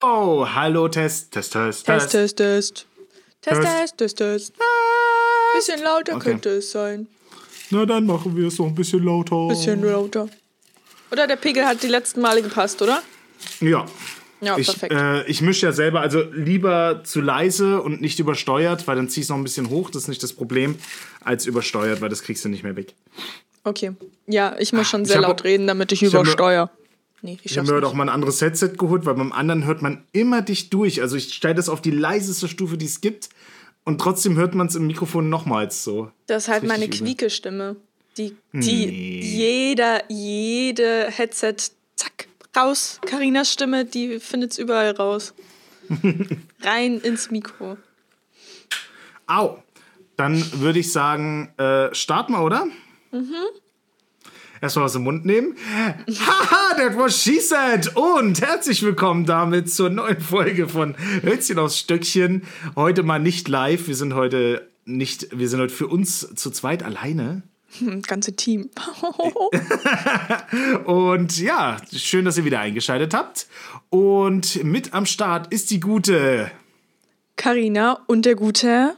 Oh, hallo, Test, Test, Test, Test, Test, Test. Test, Test. Test, Test, Test. Bisschen lauter Okay. könnte es sein. Na, dann machen wir es noch ein bisschen lauter. Bisschen lauter. Oder der Pegel hat die letzten Male gepasst, oder? Ja. Ja, Ich, perfekt. äh, ich mische ja selber, also lieber zu leise und nicht übersteuert, weil dann zieh ich noch ein bisschen hoch, das ist nicht das Problem, als übersteuert, weil das kriegst du nicht mehr weg. Okay. Ja, ich muss schon Ich sehr laut reden, damit ich, ich übersteuere. Nee, ich habe mir heute auch mal ein anderes Headset geholt, weil beim anderen hört man immer dich durch. Also ich stelle das auf die leiseste Stufe, die es gibt. Und trotzdem hört man es im Mikrofon nochmals so. Das ist halt ist meine richtig übel. Quiekestimme. Die, die Nee. jeder, jede Headset, zack, raus. Karinas Stimme, die findet's überall raus. Rein ins Mikro. Au! Dann würde ich sagen, äh, starten wir, oder? Mhm. Erstmal was im Mund nehmen. Haha, that was she said. Und herzlich willkommen damit zur neuen Folge von Hölzchen aus Stöckchen. Heute mal nicht live. Wir sind heute nicht, wir sind heute für uns zu zweit alleine. Hm, Ganze Team. Und ja, schön, dass ihr wieder eingeschaltet habt. Und mit am Start ist die gute Karina und der gute.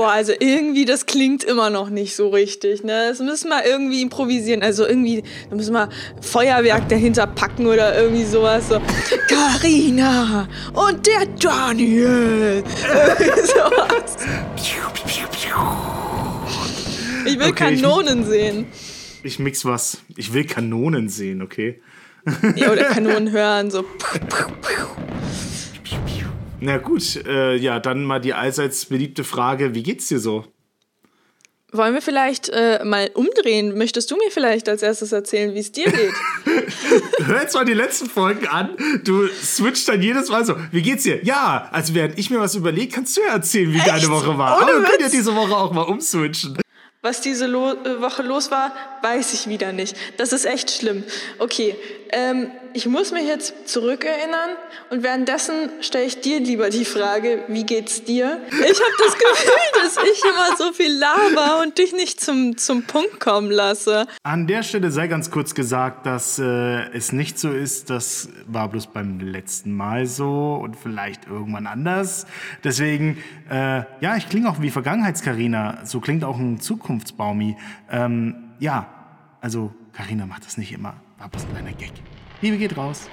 Boah, also irgendwie, das klingt immer noch nicht so richtig, ne? Das müssen wir irgendwie improvisieren. Also irgendwie, da müssen wir Feuerwerk dahinter packen oder irgendwie sowas. So, Carina und der Daniel. Sowas. Ich will Okay, ich- Kanonen sehen. Ich mix was. Ich will Kanonen sehen, okay? Ja, oder Kanonen hören, so. Na gut, äh, ja, dann mal die allseits beliebte Frage: Wie geht's dir so? Wollen wir vielleicht äh, mal umdrehen? Möchtest du mir vielleicht als erstes erzählen, wie es dir geht? Hör jetzt mal die letzten Folgen an. Du switcht dann jedes Mal so: Wie geht's dir? Ja, also während ich mir was überlege, kannst du ja erzählen, wie deine Woche war. Ohne Aber wir können ja diese Woche auch mal umswitchen. Was diese Lo äh, Woche los war, weiß ich wieder nicht. Das ist echt schlimm. Okay, ähm, ich muss mich jetzt zurückerinnern und währenddessen stelle ich dir lieber die Frage, wie geht's dir? Ich habe das Gefühl, dass ich immer so viel laber und dich nicht zum, zum Punkt kommen lasse. An der Stelle sei ganz kurz gesagt, dass äh, es nicht so ist. Das war bloß beim letzten Mal so und vielleicht irgendwann anders. Deswegen, äh, ja, ich klinge auch wie Vergangenheitskarina. So klingt auch ein Zukunftsbaumi. Ähm, ja, also Karina macht das nicht immer. War bloß ein kleiner Gag. Liebe geht raus.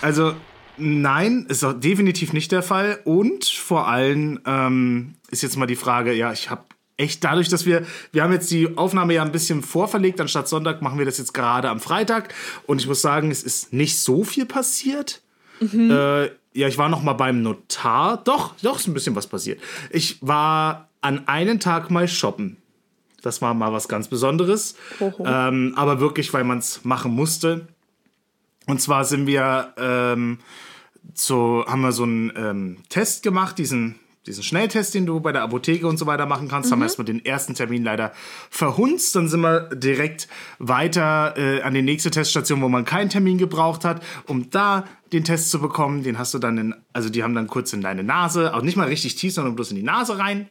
Also nein, ist auch definitiv nicht der Fall. Und vor allem ähm, ist jetzt mal die Frage, ja, ich habe echt dadurch, dass wir, wir haben jetzt die Aufnahme ja ein bisschen vorverlegt, anstatt Sonntag machen wir das jetzt gerade am Freitag. Und ich muss sagen, es ist nicht so viel passiert. Äh, ja, ich war noch mal beim Notar. Doch, doch, ist ein bisschen was passiert. Ich war an einem Tag mal shoppen. Das war mal was ganz Besonderes. Ähm, aber wirklich, weil man es machen musste. Und zwar sind wir ähm, so, haben wir so einen ähm, Test gemacht, diesen, diesen Schnelltest, den du bei der Apotheke und so weiter machen kannst. Haben wir erstmal den ersten Termin leider verhunzt. Dann sind wir direkt weiter äh, an die nächste Teststation, wo man keinen Termin gebraucht hat, um da den Test zu bekommen. Den hast du dann in, also die haben dann kurz in deine Nase, auch nicht mal richtig tief, sondern bloß in die Nase rein.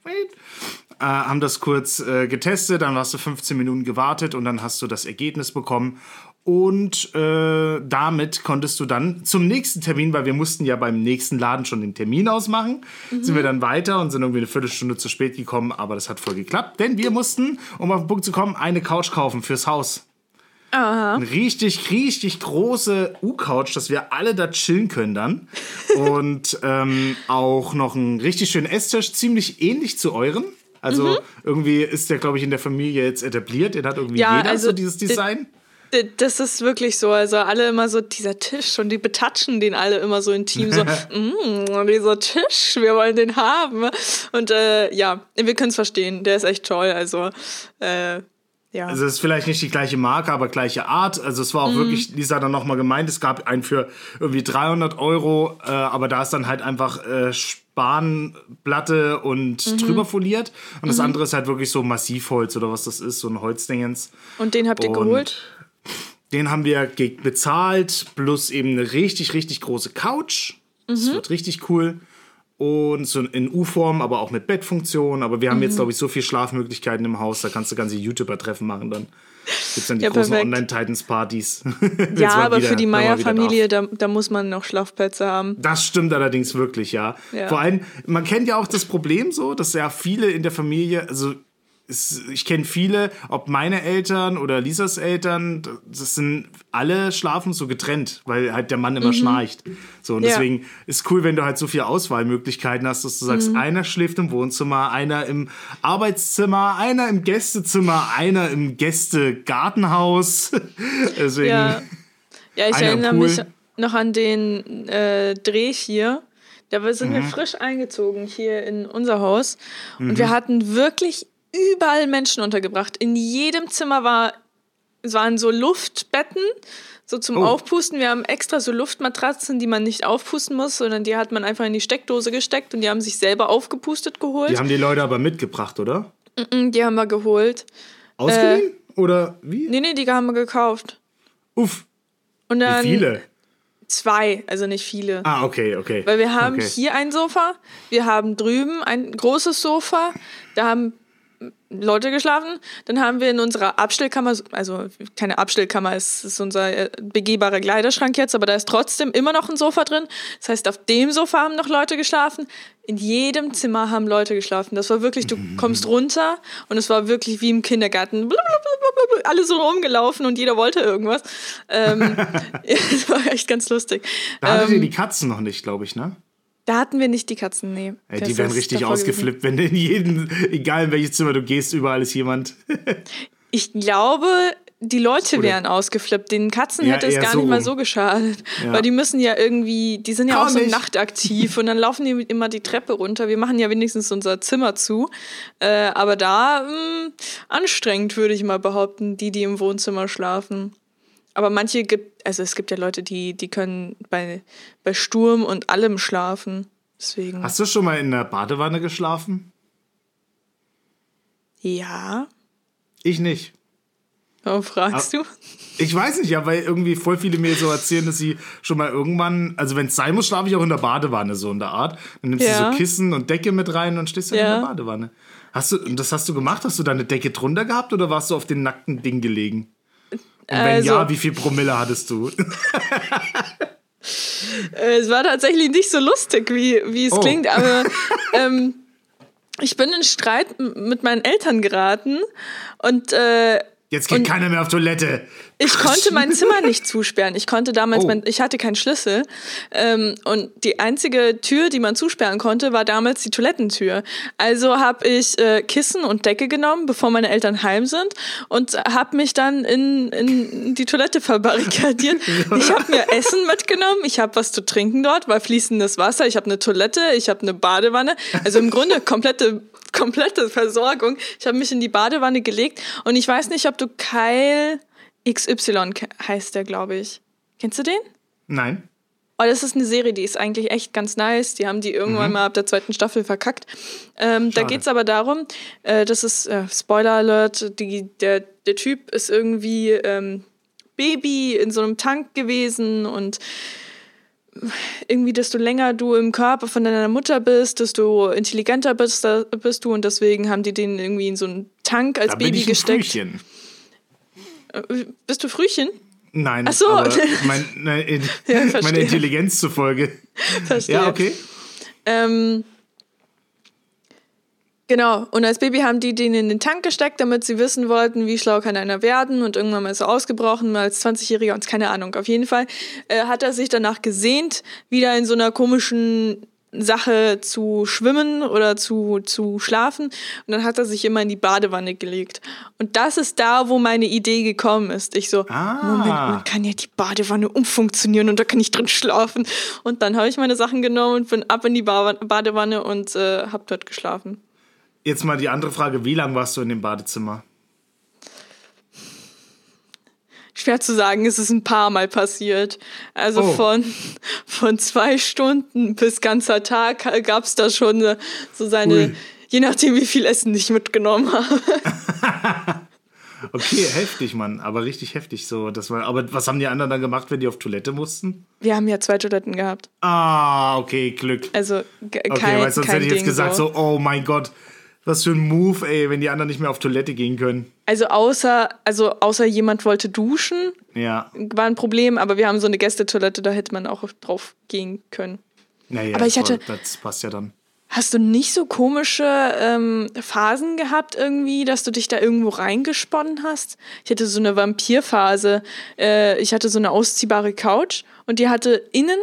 Äh, haben das kurz äh, getestet, dann hast du 15 Minuten gewartet und dann hast du das Ergebnis bekommen. Und äh, damit konntest du dann zum nächsten Termin, weil wir mussten ja beim nächsten Laden schon den Termin ausmachen, sind wir dann weiter und sind irgendwie eine Viertelstunde zu spät gekommen, aber das hat voll geklappt, denn wir mussten, um auf den Punkt zu kommen, eine Couch kaufen fürs Haus. Eine richtig, richtig große U-Couch, dass wir alle da chillen können dann. Und ähm, auch noch einen richtig schönen Esstisch, ziemlich ähnlich zu eurem. Also irgendwie ist der, glaube ich, in der Familie jetzt etabliert. Den hat irgendwie Ja, jeder also so dieses Design. Das ist wirklich so. Also alle immer so, dieser Tisch und die betatschen den alle immer so intim. So, mm, dieser Tisch, wir wollen den haben. Und äh, ja, wir können es verstehen. Der ist echt toll. Also, äh, ja. Also es ist vielleicht nicht die gleiche Marke, aber gleiche Art. Also es war auch wirklich, Lisa dann nochmal gemeint, es gab einen für irgendwie 300 Euro, äh, aber da ist dann halt einfach äh, Spanplatte und drüber foliert. Und das andere ist halt wirklich so Massivholz oder was das ist, so ein Holzdingens. und den habt ihr Und geholt? Den haben wir bezahlt, plus eben eine richtig, richtig große Couch. Das wird richtig cool. Und so in U-Form, aber auch mit Bettfunktion. Aber wir haben jetzt, glaube ich, so viele Schlafmöglichkeiten im Haus, da kannst du ganze YouTuber-Treffen machen dann. Gibt's dann die Ja, großen. Online-Titans-Partys. Ja, aber für die Meier-Familie, da, da muss man noch Schlafplätze haben. Das stimmt allerdings wirklich, ja. Ja. Vor allem, man kennt ja auch das Problem so, dass ja viele in der Familie, also es, ich kenne viele, ob meine Eltern oder Lisas Eltern, das sind alle schlafen so getrennt, weil halt der Mann immer schnarcht. So, und Mhm. Ja. deswegen ist cool, wenn du halt so viele Auswahlmöglichkeiten hast, dass du sagst, Mhm. einer schläft im Wohnzimmer, einer im Arbeitszimmer, einer im Gästezimmer, einer im Gästegartenhaus. deswegen. Ja, ja ich erinnere mich noch an den äh, Dreh hier. Da sind Mhm. wir frisch eingezogen hier in unser Haus. Und Mhm. wir hatten wirklich überall Menschen untergebracht. In jedem Zimmer war, es waren so Luftbetten, so zum Oh. Aufpusten. Wir haben extra so Luftmatratzen, die man nicht aufpusten muss, sondern die hat man einfach in die Steckdose gesteckt und die haben sich selber aufgepustet geholt. Die haben die Leute aber mitgebracht, oder? Die haben wir geholt. Ausgeliehen? oder wie? Nee, nee, die haben wir gekauft. Uff, Und wie dann viele? zwei, also nicht viele. Ah, okay, okay. Weil wir haben okay. hier ein Sofa, wir haben drüben ein großes Sofa, da haben Leute geschlafen. Dann haben wir in unserer Abstellkammer, also keine Abstellkammer, es ist unser äh, begehbarer Kleiderschrank jetzt, aber da ist trotzdem immer noch ein Sofa drin. Das heißt, auf dem Sofa haben noch Leute geschlafen. In jedem Zimmer haben Leute geschlafen. Das war wirklich, du kommst runter und es war wirklich wie im Kindergarten. Blablabla, Alle so rumgelaufen und jeder wollte irgendwas. Ähm, das war echt ganz lustig. Da hattet ihr Ähm, die Katzen noch nicht, glaube ich, ne? Da hatten wir nicht die Katzen, nee. Ey, die werden richtig davor gewesen. ausgeflippt, wenn in jedem, egal in welches Zimmer du gehst, überall ist jemand. Ich glaube, die Leute Oder- wären ausgeflippt. Den Katzen Ja, hätte es gar so nicht mal so geschadet. Ja. Weil die müssen ja irgendwie, die sind ja Komm auch so nicht. nachtaktiv und dann laufen die immer die Treppe runter. Wir machen ja wenigstens unser Zimmer zu. Äh, aber da mh, anstrengend, würde ich mal behaupten, die, die im Wohnzimmer schlafen. Aber manche gibt, also es gibt ja Leute, die, die können bei, bei Sturm und allem schlafen. Deswegen. Hast du schon mal in der Badewanne geschlafen? Ja. Ich nicht. Warum fragst du? Ich weiß nicht, ja, weil irgendwie voll viele mir so erzählen, dass sie schon mal irgendwann, also wenn es sein muss, schlafe ich auch in der Badewanne, so in der Art. Dann nimmst Ja. du so Kissen und Decke mit rein und stehst dann Ja. in der Badewanne. Hast du, und das hast du gemacht? Hast du deine Decke drunter gehabt oder warst du auf dem nackten Ding gelegen? Und wenn Also- ja, wie viel Promille hattest du? Äh, Es war tatsächlich nicht so lustig, wie, wie es Oh. klingt, aber ähm, ich bin in Streit mit meinen Eltern geraten und äh, Jetzt geht Und- keiner mehr auf Toilette. ich konnte mein Zimmer nicht zusperren. Ich konnte damals, Oh. mein, ich hatte keinen Schlüssel ähm, und die einzige Tür, die man zusperren konnte, war damals die Toilettentür. Also habe ich äh, Kissen und Decke genommen, bevor meine Eltern heim sind und habe mich dann in, in die Toilette verbarrikadiert. Ich habe mir Essen mitgenommen, ich habe was zu trinken dort, war fließendes Wasser, ich habe eine Toilette, ich habe eine Badewanne. Also im Grunde komplette komplette Versorgung. Ich habe mich in die Badewanne gelegt und ich weiß nicht, ob du Kyle XY heißt der, glaube ich. Kennst du den? Nein. Oh, das ist eine Serie, die ist eigentlich echt ganz nice. Die haben die irgendwann mal ab der zweiten Staffel verkackt. Ähm, da Schade. geht's aber darum, äh, das ist äh, Spoiler Alert, die, der, der Typ ist irgendwie ähm, Baby in so einem Tank gewesen und irgendwie, desto länger du im Körper von deiner Mutter bist, desto intelligenter bist, bist du und deswegen haben die den irgendwie in so einen Tank als Da bin Baby ich ein gesteckt. Frühchen. Äh, Bist du Frühchen? Nein, Ach so. mein, ne, in, Ja, meine Intelligenz zufolge. Verstehe. Ja, okay. Ähm, genau, und als Baby haben die den in den Tank gesteckt, damit sie wissen wollten, wie schlau kann einer werden. Und irgendwann mal ist er ausgebrochen, mal als 20-Jähriger und keine Ahnung. Auf jeden Fall äh, hat er sich danach gesehnt, wieder in so einer komischen Sache zu schwimmen oder zu, zu schlafen. Und dann hat er sich immer in die Badewanne gelegt. Und das ist da, wo meine Idee gekommen ist. Ich so, Ah. Moment, man kann ja die Badewanne umfunktionieren und da kann ich drin schlafen. Und dann habe ich meine Sachen genommen und bin ab in die Ba- Badewanne und äh, habe dort geschlafen. Jetzt mal die andere Frage: Wie lange warst du in dem Badezimmer? Schwer zu sagen, es ist ein paar Mal passiert. Also Oh. von, von zwei Stunden bis ganzer Tag gab es da schon äh, so seine, Ui. je nachdem wie viel Essen ich mitgenommen habe. Okay, heftig, Mann. Aber richtig heftig so. Das war, aber was haben die anderen dann gemacht, wenn die auf Toilette mussten? Wir haben ja zwei Toiletten gehabt. Ah, okay, Glück. Also g- Okay, kein, weil sonst kein hätte ich jetzt Ding gesagt so, oh mein Gott, was für ein Move, ey, wenn die anderen nicht mehr auf Toilette gehen können. Also außer, also außer jemand wollte duschen, Ja, war ein Problem, aber wir haben so eine Gästetoilette, da hätte man auch drauf gehen können. naja, Aber ich hatte- das passt ja dann. Hast du nicht so komische ähm, Phasen gehabt irgendwie, dass du dich da irgendwo reingesponnen hast? Ich hatte so eine Vampirphase. Äh, ich hatte so eine ausziehbare Couch und die hatte innen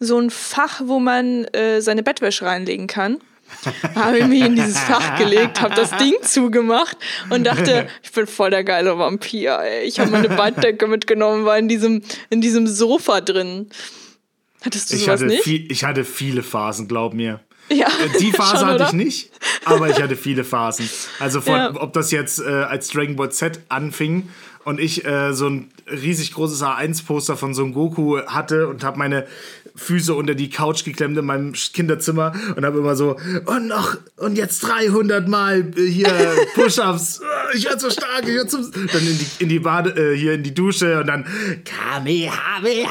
so ein Fach, wo man äh, seine Bettwäsche reinlegen kann. habe ich mich in dieses Fach gelegt, habe das Ding zugemacht und dachte, ich bin voll der geile Vampir. Ey. Ich habe meine Bettdecke mitgenommen, war in diesem, in diesem Sofa drin. Hattest du Ich sowas hatte, nicht? viel, ich hatte viele Phasen, glaub mir. ja, Äh, Die Phase schon, hatte ich nicht, aber ich hatte viele Phasen. Also von, Ja. ob das jetzt äh, als Dragon Ball Z anfing und ich äh, so ein riesig großes A1-Poster von Son Goku hatte und habe meine Füße unter die Couch geklemmt in meinem Kinderzimmer und habe immer so und noch und jetzt 300 Mal äh, hier Push-ups. Ich werde so stark, ich werd zum dann in die in die Bade äh, hier in die Dusche und dann Kamehameha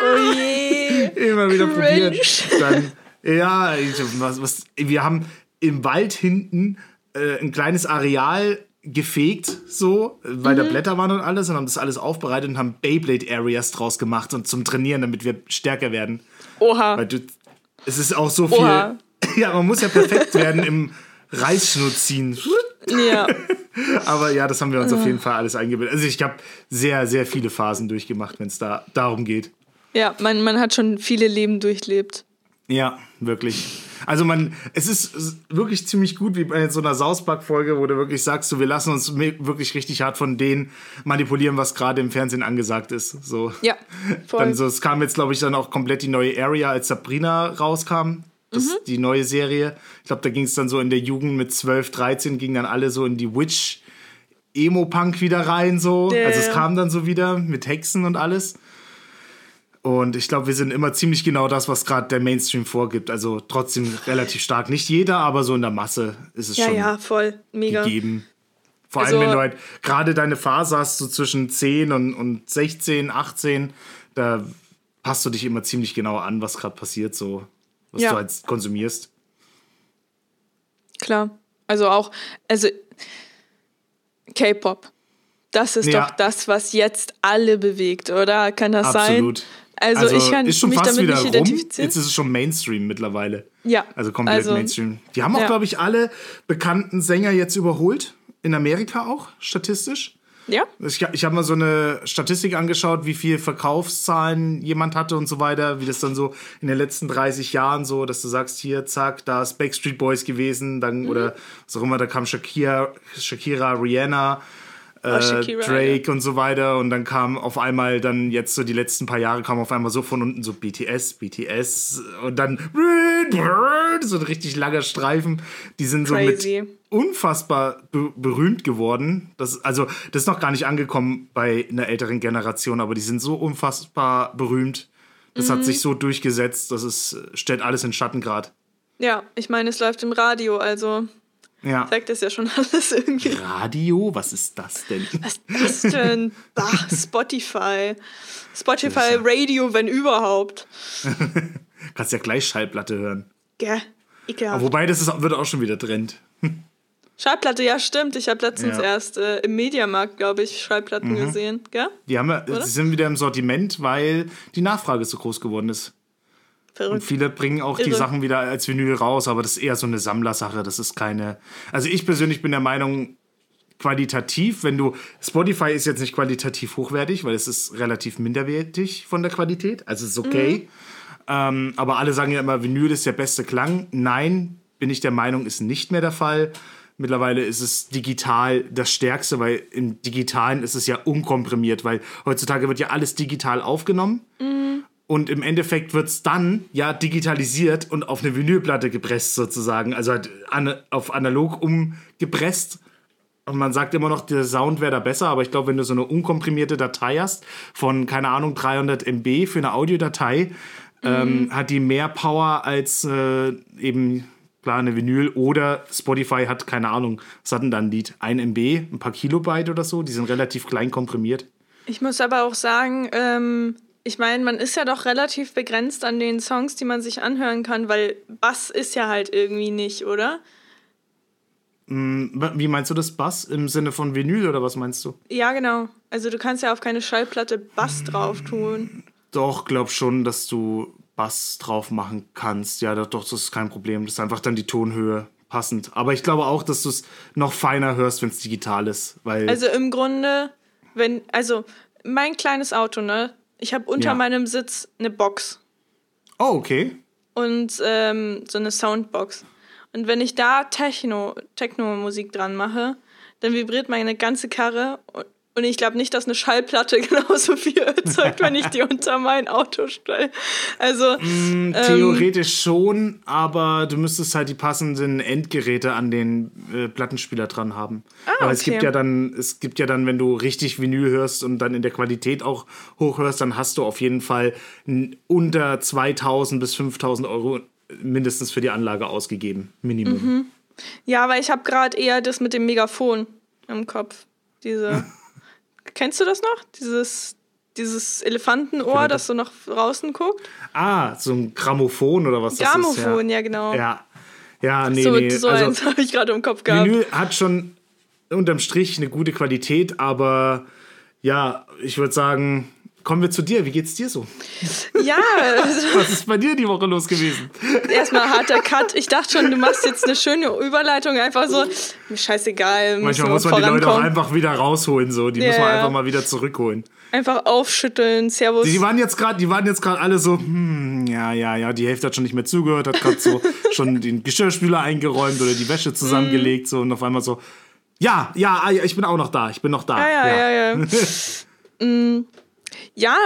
Oh je. immer wieder Cringe. probiert. Dann, ja, ich, was, was, wir haben im Wald hinten äh, ein kleines Areal gefegt, so, weil da Blätter waren und alles und haben das alles aufbereitet und haben Beyblade-Areas draus gemacht und zum Trainieren, damit wir stärker werden. Oha. Weil du, es ist auch so viel. Oha. Ja, man muss ja perfekt werden im Reißschnur ziehen. Ja. Aber ja, das haben wir uns auf jeden Fall alles eingebildet. Also ich habe sehr, sehr viele Phasen durchgemacht, wenn es da darum geht. Ja, man, man hat schon viele Leben durchlebt. Ja, wirklich. Also man, es ist wirklich ziemlich gut wie bei so einer Sausback-Folge, wo du wirklich sagst, so, wir lassen uns wirklich richtig hart von denen manipulieren, was gerade im Fernsehen angesagt ist. So. Ja, voll. Dann so, es kam jetzt, glaube ich, dann auch komplett die neue Area, als Sabrina rauskam. Das, Mhm. Die neue Serie. Ich glaube, da ging es dann so in der Jugend mit 12, 13, gingen dann alle so in die Witch Emo-Punk wieder rein, so. Also es kam dann so wieder mit Hexen und alles. Und ich glaube, wir sind immer ziemlich genau das, was gerade der Mainstream vorgibt. Also trotzdem relativ stark. Nicht jeder, aber so in der Masse ist es ja, schon ja, voll. Mega. gegeben. Vor Also- allem, wenn du halt gerade deine Phase hast, so zwischen 10 und, und 16, 18, da passt du dich immer ziemlich genau an, was gerade passiert, so was Ja. du halt konsumierst. Klar. Also auch, also K-Pop. Das ist Ja. doch das, was jetzt alle bewegt, oder? Kann das Absolut. sein? Also, ich kann ist schon mich fast damit wieder nicht identifizieren. Jetzt ist es schon Mainstream mittlerweile. Ja. Also komplett Also, Mainstream. Die haben auch, ja. glaube ich, alle bekannten Sänger jetzt überholt. In Amerika auch, statistisch. Ja? Ich, ich habe mal so eine Statistik angeschaut, wie viel Verkaufszahlen jemand hatte und so weiter, wie das dann so in den letzten 30 Jahren so, dass du sagst, hier, zack, da ist Backstreet Boys gewesen, dann Mhm. oder was auch immer, da kam Shakira, Shakira Rihanna, äh, Oh, Shakira, Drake und so weiter und dann kam auf einmal dann jetzt so die letzten paar Jahre kam auf einmal so von unten so BTS, BTS und dann so ein richtig langer Streifen, die sind so Crazy. mit unfassbar be berühmt geworden. Das, also, das ist noch gar nicht angekommen bei einer älteren Generation, aber die sind so unfassbar berühmt. Das Mhm. hat sich so durchgesetzt, das ist, stellt alles in Schatten grad. Ja, ich meine, es läuft im Radio, also Ja. sagt das ja schon alles irgendwie. Radio, was ist das denn? Was ist das denn? Ach, Spotify. Spotify Radio, wenn überhaupt. Kannst ja gleich Schallplatte hören. Gell? Ekelhaft. Wobei, das ist, wird auch schon wieder Trend. Schallplatte, ja, stimmt. Ich habe letztens Ja. Mhm. erst äh, im Mediamarkt, glaube ich, Schallplatten gesehen. Gell? Die, haben die sind wieder im Sortiment, weil die Nachfrage so groß geworden ist. Und Verrückt. viele bringen auch die Irre. Sachen wieder als Vinyl raus, aber das ist eher so eine Sammlersache. Das ist keine. Also ich persönlich bin der Meinung, qualitativ, wenn du. Spotify ist jetzt nicht qualitativ hochwertig, weil es ist relativ minderwertig von der Qualität. Also es ist okay. Ähm, aber alle sagen ja immer, Vinyl ist der beste Klang. Nein, bin ich der Meinung, ist nicht mehr der Fall. Mittlerweile ist es digital das Stärkste, weil im Digitalen ist es ja unkomprimiert, weil heutzutage wird ja alles digital aufgenommen. Und im Endeffekt wird es dann ja digitalisiert und auf eine Vinylplatte gepresst sozusagen. Also halt an, auf analog umgepresst. Und man sagt immer noch, der Sound wäre da besser, aber ich glaube, wenn du so eine unkomprimierte Datei hast von, keine Ahnung, 300 MB für eine Audiodatei, ähm, hat die mehr Power als äh, eben, klar, eine Vinyl. Oder Spotify hat, keine Ahnung, was hat denn da ein Lied? Ein MB, ein paar Kilobyte oder so. Die sind relativ klein komprimiert. Ich muss aber auch sagen, ähm, ich meine, man ist ja doch relativ begrenzt an den Songs, die man sich anhören kann, weil Bass ist ja halt irgendwie nicht, oder? Wie meinst du das Bass? Im Sinne von Vinyl oder was meinst du? Ja, genau. Also du kannst ja auf keine Schallplatte Bass drauf tun. Doch, glaub schon, dass du Bass drauf machen kannst. Ja, doch, das ist kein Problem. Das ist einfach dann die Tonhöhe passend. Aber ich glaube auch, dass du es noch feiner hörst, wenn es digital ist. Weil Also im Grunde, wenn, also mein kleines Auto, ne? Ich habe unter Ja. meinem Sitz eine Box oh, okay. und ähm, so eine Soundbox. Und wenn ich da Techno, Techno-Musik dran mache, dann vibriert meine ganze Karre. Und, ich glaube nicht, dass eine Schallplatte genauso viel erzeugt, wenn ich die unter mein Auto stelle. Also, Mm, Theoretisch schon, aber du müsstest halt die passenden Endgeräte an den äh, Plattenspieler dran haben. Aber es okay. gibt ja dann, es gibt ja dann, wenn du richtig Vinyl hörst und dann in der Qualität auch hochhörst, dann hast du auf jeden Fall unter 2000 bis 5000 Euro mindestens für die Anlage ausgegeben. Minimum. ja, aber ich habe gerade eher das mit dem Megafon im Kopf. Diese. Kennst du das noch? Dieses, dieses Elefantenohr, das so nach draußen guckt? Ah, so ein Grammophon oder was das ist. Grammophon, ja, genau. Ja. Ja, ja nee, so nee. so also, eins habe ich gerade im Kopf gehabt. Vinyl hat schon unterm Strich eine gute Qualität, aber ja, ich würde sagen, kommen wir zu dir. Wie geht's dir so? Ja, Was ist bei dir die Woche los gewesen? erstmal harter Cut. Ich dachte schon, du machst jetzt eine schöne Überleitung, einfach so, mir scheißegal. Manchmal muss man die Leute auch einfach wieder rausholen, so. Die Ja, muss man ja. einfach mal wieder zurückholen. Einfach aufschütteln, Servus. Die waren jetzt gerade, die waren jetzt gerade alle so, hm, ja, ja, ja, die Hälfte hat schon nicht mehr zugehört, hat gerade so schon den Geschirrspüler eingeräumt oder die Wäsche zusammengelegt, so und auf einmal so, ja, ja, ah, ja, ich bin auch noch da, ich bin noch da. Ja, ja, ja, ja. Mm, ja,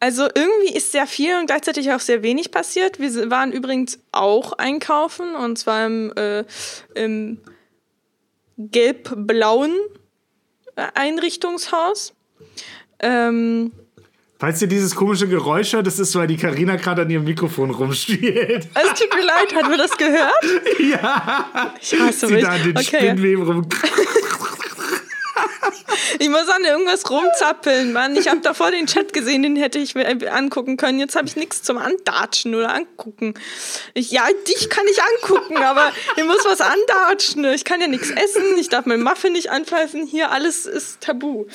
also irgendwie ist sehr viel und gleichzeitig auch sehr wenig passiert. Wir waren übrigens auch einkaufen und zwar im, äh, im gelb-blauen äh, Einrichtungshaus. Ähm, Falls ihr dieses komische Geräusch hört, das ist, weil die Karina gerade an ihrem Mikrofon rumspielt. es tut mir leid, hat man das gehört? ja. Ich hasse Sie mich. da an den Okay. Spinnweben rum. Ich muss an irgendwas rumzappeln, Mann. Ich habe davor den Chat gesehen, den hätte ich mir angucken können. Jetzt habe ich nichts zum Andatschen oder angucken. Ich, ja, dich kann ich angucken, aber ich muss was andatschen. Ich kann ja nichts essen, ich darf meinen Muffin nicht anfassen. Hier, alles ist tabu.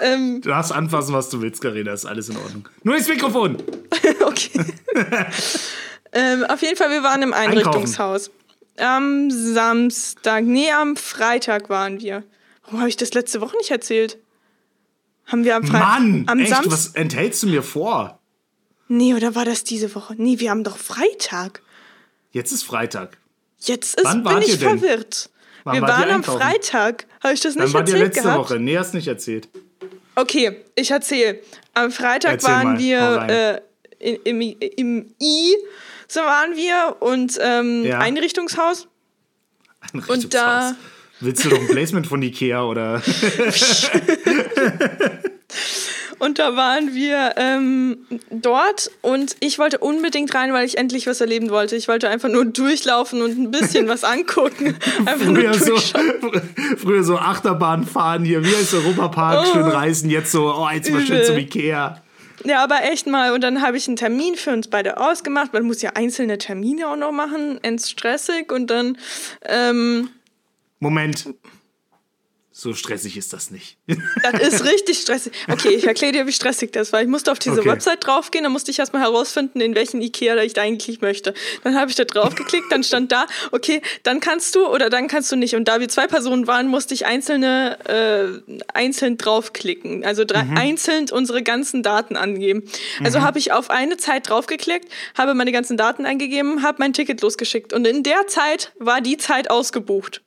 ähm, Du darfst anfassen, was du willst, Karina, ist alles in Ordnung. Nur das Mikrofon. okay. ähm, auf jeden Fall, wir waren im Einrichtungshaus. Am Samstag, nee, am Freitag waren wir. Warum habe ich das letzte Woche nicht erzählt? Haben wir am Freitag. Mann, am echt, Samstag. was enthältst du mir vor? Nee, oder war das diese Woche? Nee, wir haben doch Freitag. Jetzt ist Freitag. Jetzt ist, Wann bin ich verwirrt. Wann wir ihr waren am? Freitag. Habe ich das Dann nicht wart ihr erzählt letzte gehabt? Woche. Nee, hast nicht erzählt. Okay, ich erzähle. Am Freitag Erzähl waren mal, wir äh, in, im, im I, so waren wir und ähm, Ja. Einrichtungshaus. Einrichtungshaus. Und da- Willst du doch ein Placement von Ikea oder? Und da waren wir ähm, dort und ich wollte unbedingt rein, weil ich endlich was erleben wollte. Ich wollte einfach nur durchlaufen und ein bisschen was angucken. Einfach früher, so, früher so Achterbahn fahren hier, wie als Europapark, schön reisen. Jetzt so, oh, jetzt mal schön zum Ikea. Ja, aber echt mal. Und dann habe ich einen Termin für uns beide ausgemacht. Man muss ja einzelne Termine auch noch machen. Ends stressig. Und dann, ähm, Moment. So stressig ist das nicht. das ist richtig stressig. Okay, ich erkläre dir, wie stressig das war. Ich musste auf diese Okay. Website draufgehen. Dann musste ich erstmal herausfinden, in welchen Ikea ich da eigentlich möchte. Dann habe ich da drauf geklickt. Dann stand da, okay, dann kannst du oder dann kannst du nicht. Und da wir zwei Personen waren, musste ich einzelne, äh, einzeln draufklicken. Also drei, einzeln unsere ganzen Daten angeben. Also habe ich auf eine Zeit draufgeklickt, habe meine ganzen Daten eingegeben, habe mein Ticket losgeschickt. Und in der Zeit war die Zeit ausgebucht.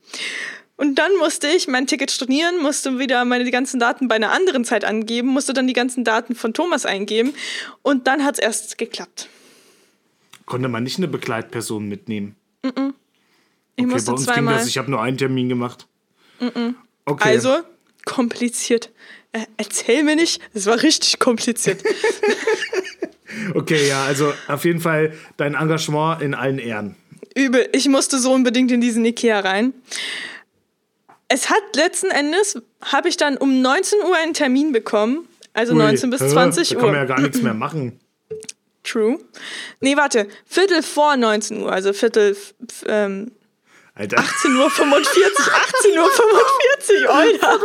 Und dann musste ich mein Ticket stornieren, musste wieder meine ganzen Daten bei einer anderen Zeit angeben, musste dann die ganzen Daten von Thomas eingeben und dann hat es erst geklappt. Konnte man nicht eine Begleitperson mitnehmen? Ich Okay, bei musste uns ging zweimal. das. Ich habe nur einen Termin gemacht. Okay. Also kompliziert. Äh, erzähl mir nicht, es war richtig kompliziert. Okay, ja, also auf jeden Fall dein Engagement in allen Ehren. übel. Ich musste so unbedingt in diesen Ikea rein. Es hat letzten Endes, habe ich dann um 19 Uhr einen Termin bekommen. Also Ui, 19 bis hä? 20 da Uhr. kann man ja gar nichts mehr machen. True. Nee, warte. Viertel vor 19 Uhr, also Viertel ähm, Alter. 18 Uhr 45, 18 Uhr 45, Alter.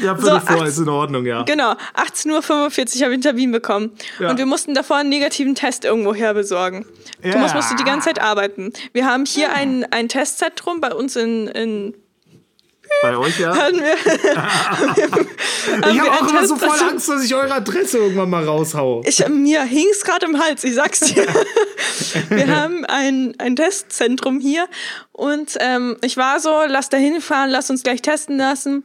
Ja, So, Viertel vor 18 ist in Ordnung, ja. Genau, 18 Uhr 45 habe ich einen Termin bekommen. Ja. Und wir mussten davor einen negativen Test irgendwo her besorgen. Thomas Ja. musste die ganze Zeit arbeiten. Wir haben hier ein, ein Testzentrum bei uns in, in Bei euch, ja. hatten wir, Ich habe auch immer so voll. Angst, dass ich eure Adresse irgendwann mal raushau. Ich, mir hing's gerade im Hals, ich sag's dir. Wir haben ein, ein Testzentrum hier und ähm, ich war so, lass da hinfahren, lass uns gleich testen lassen.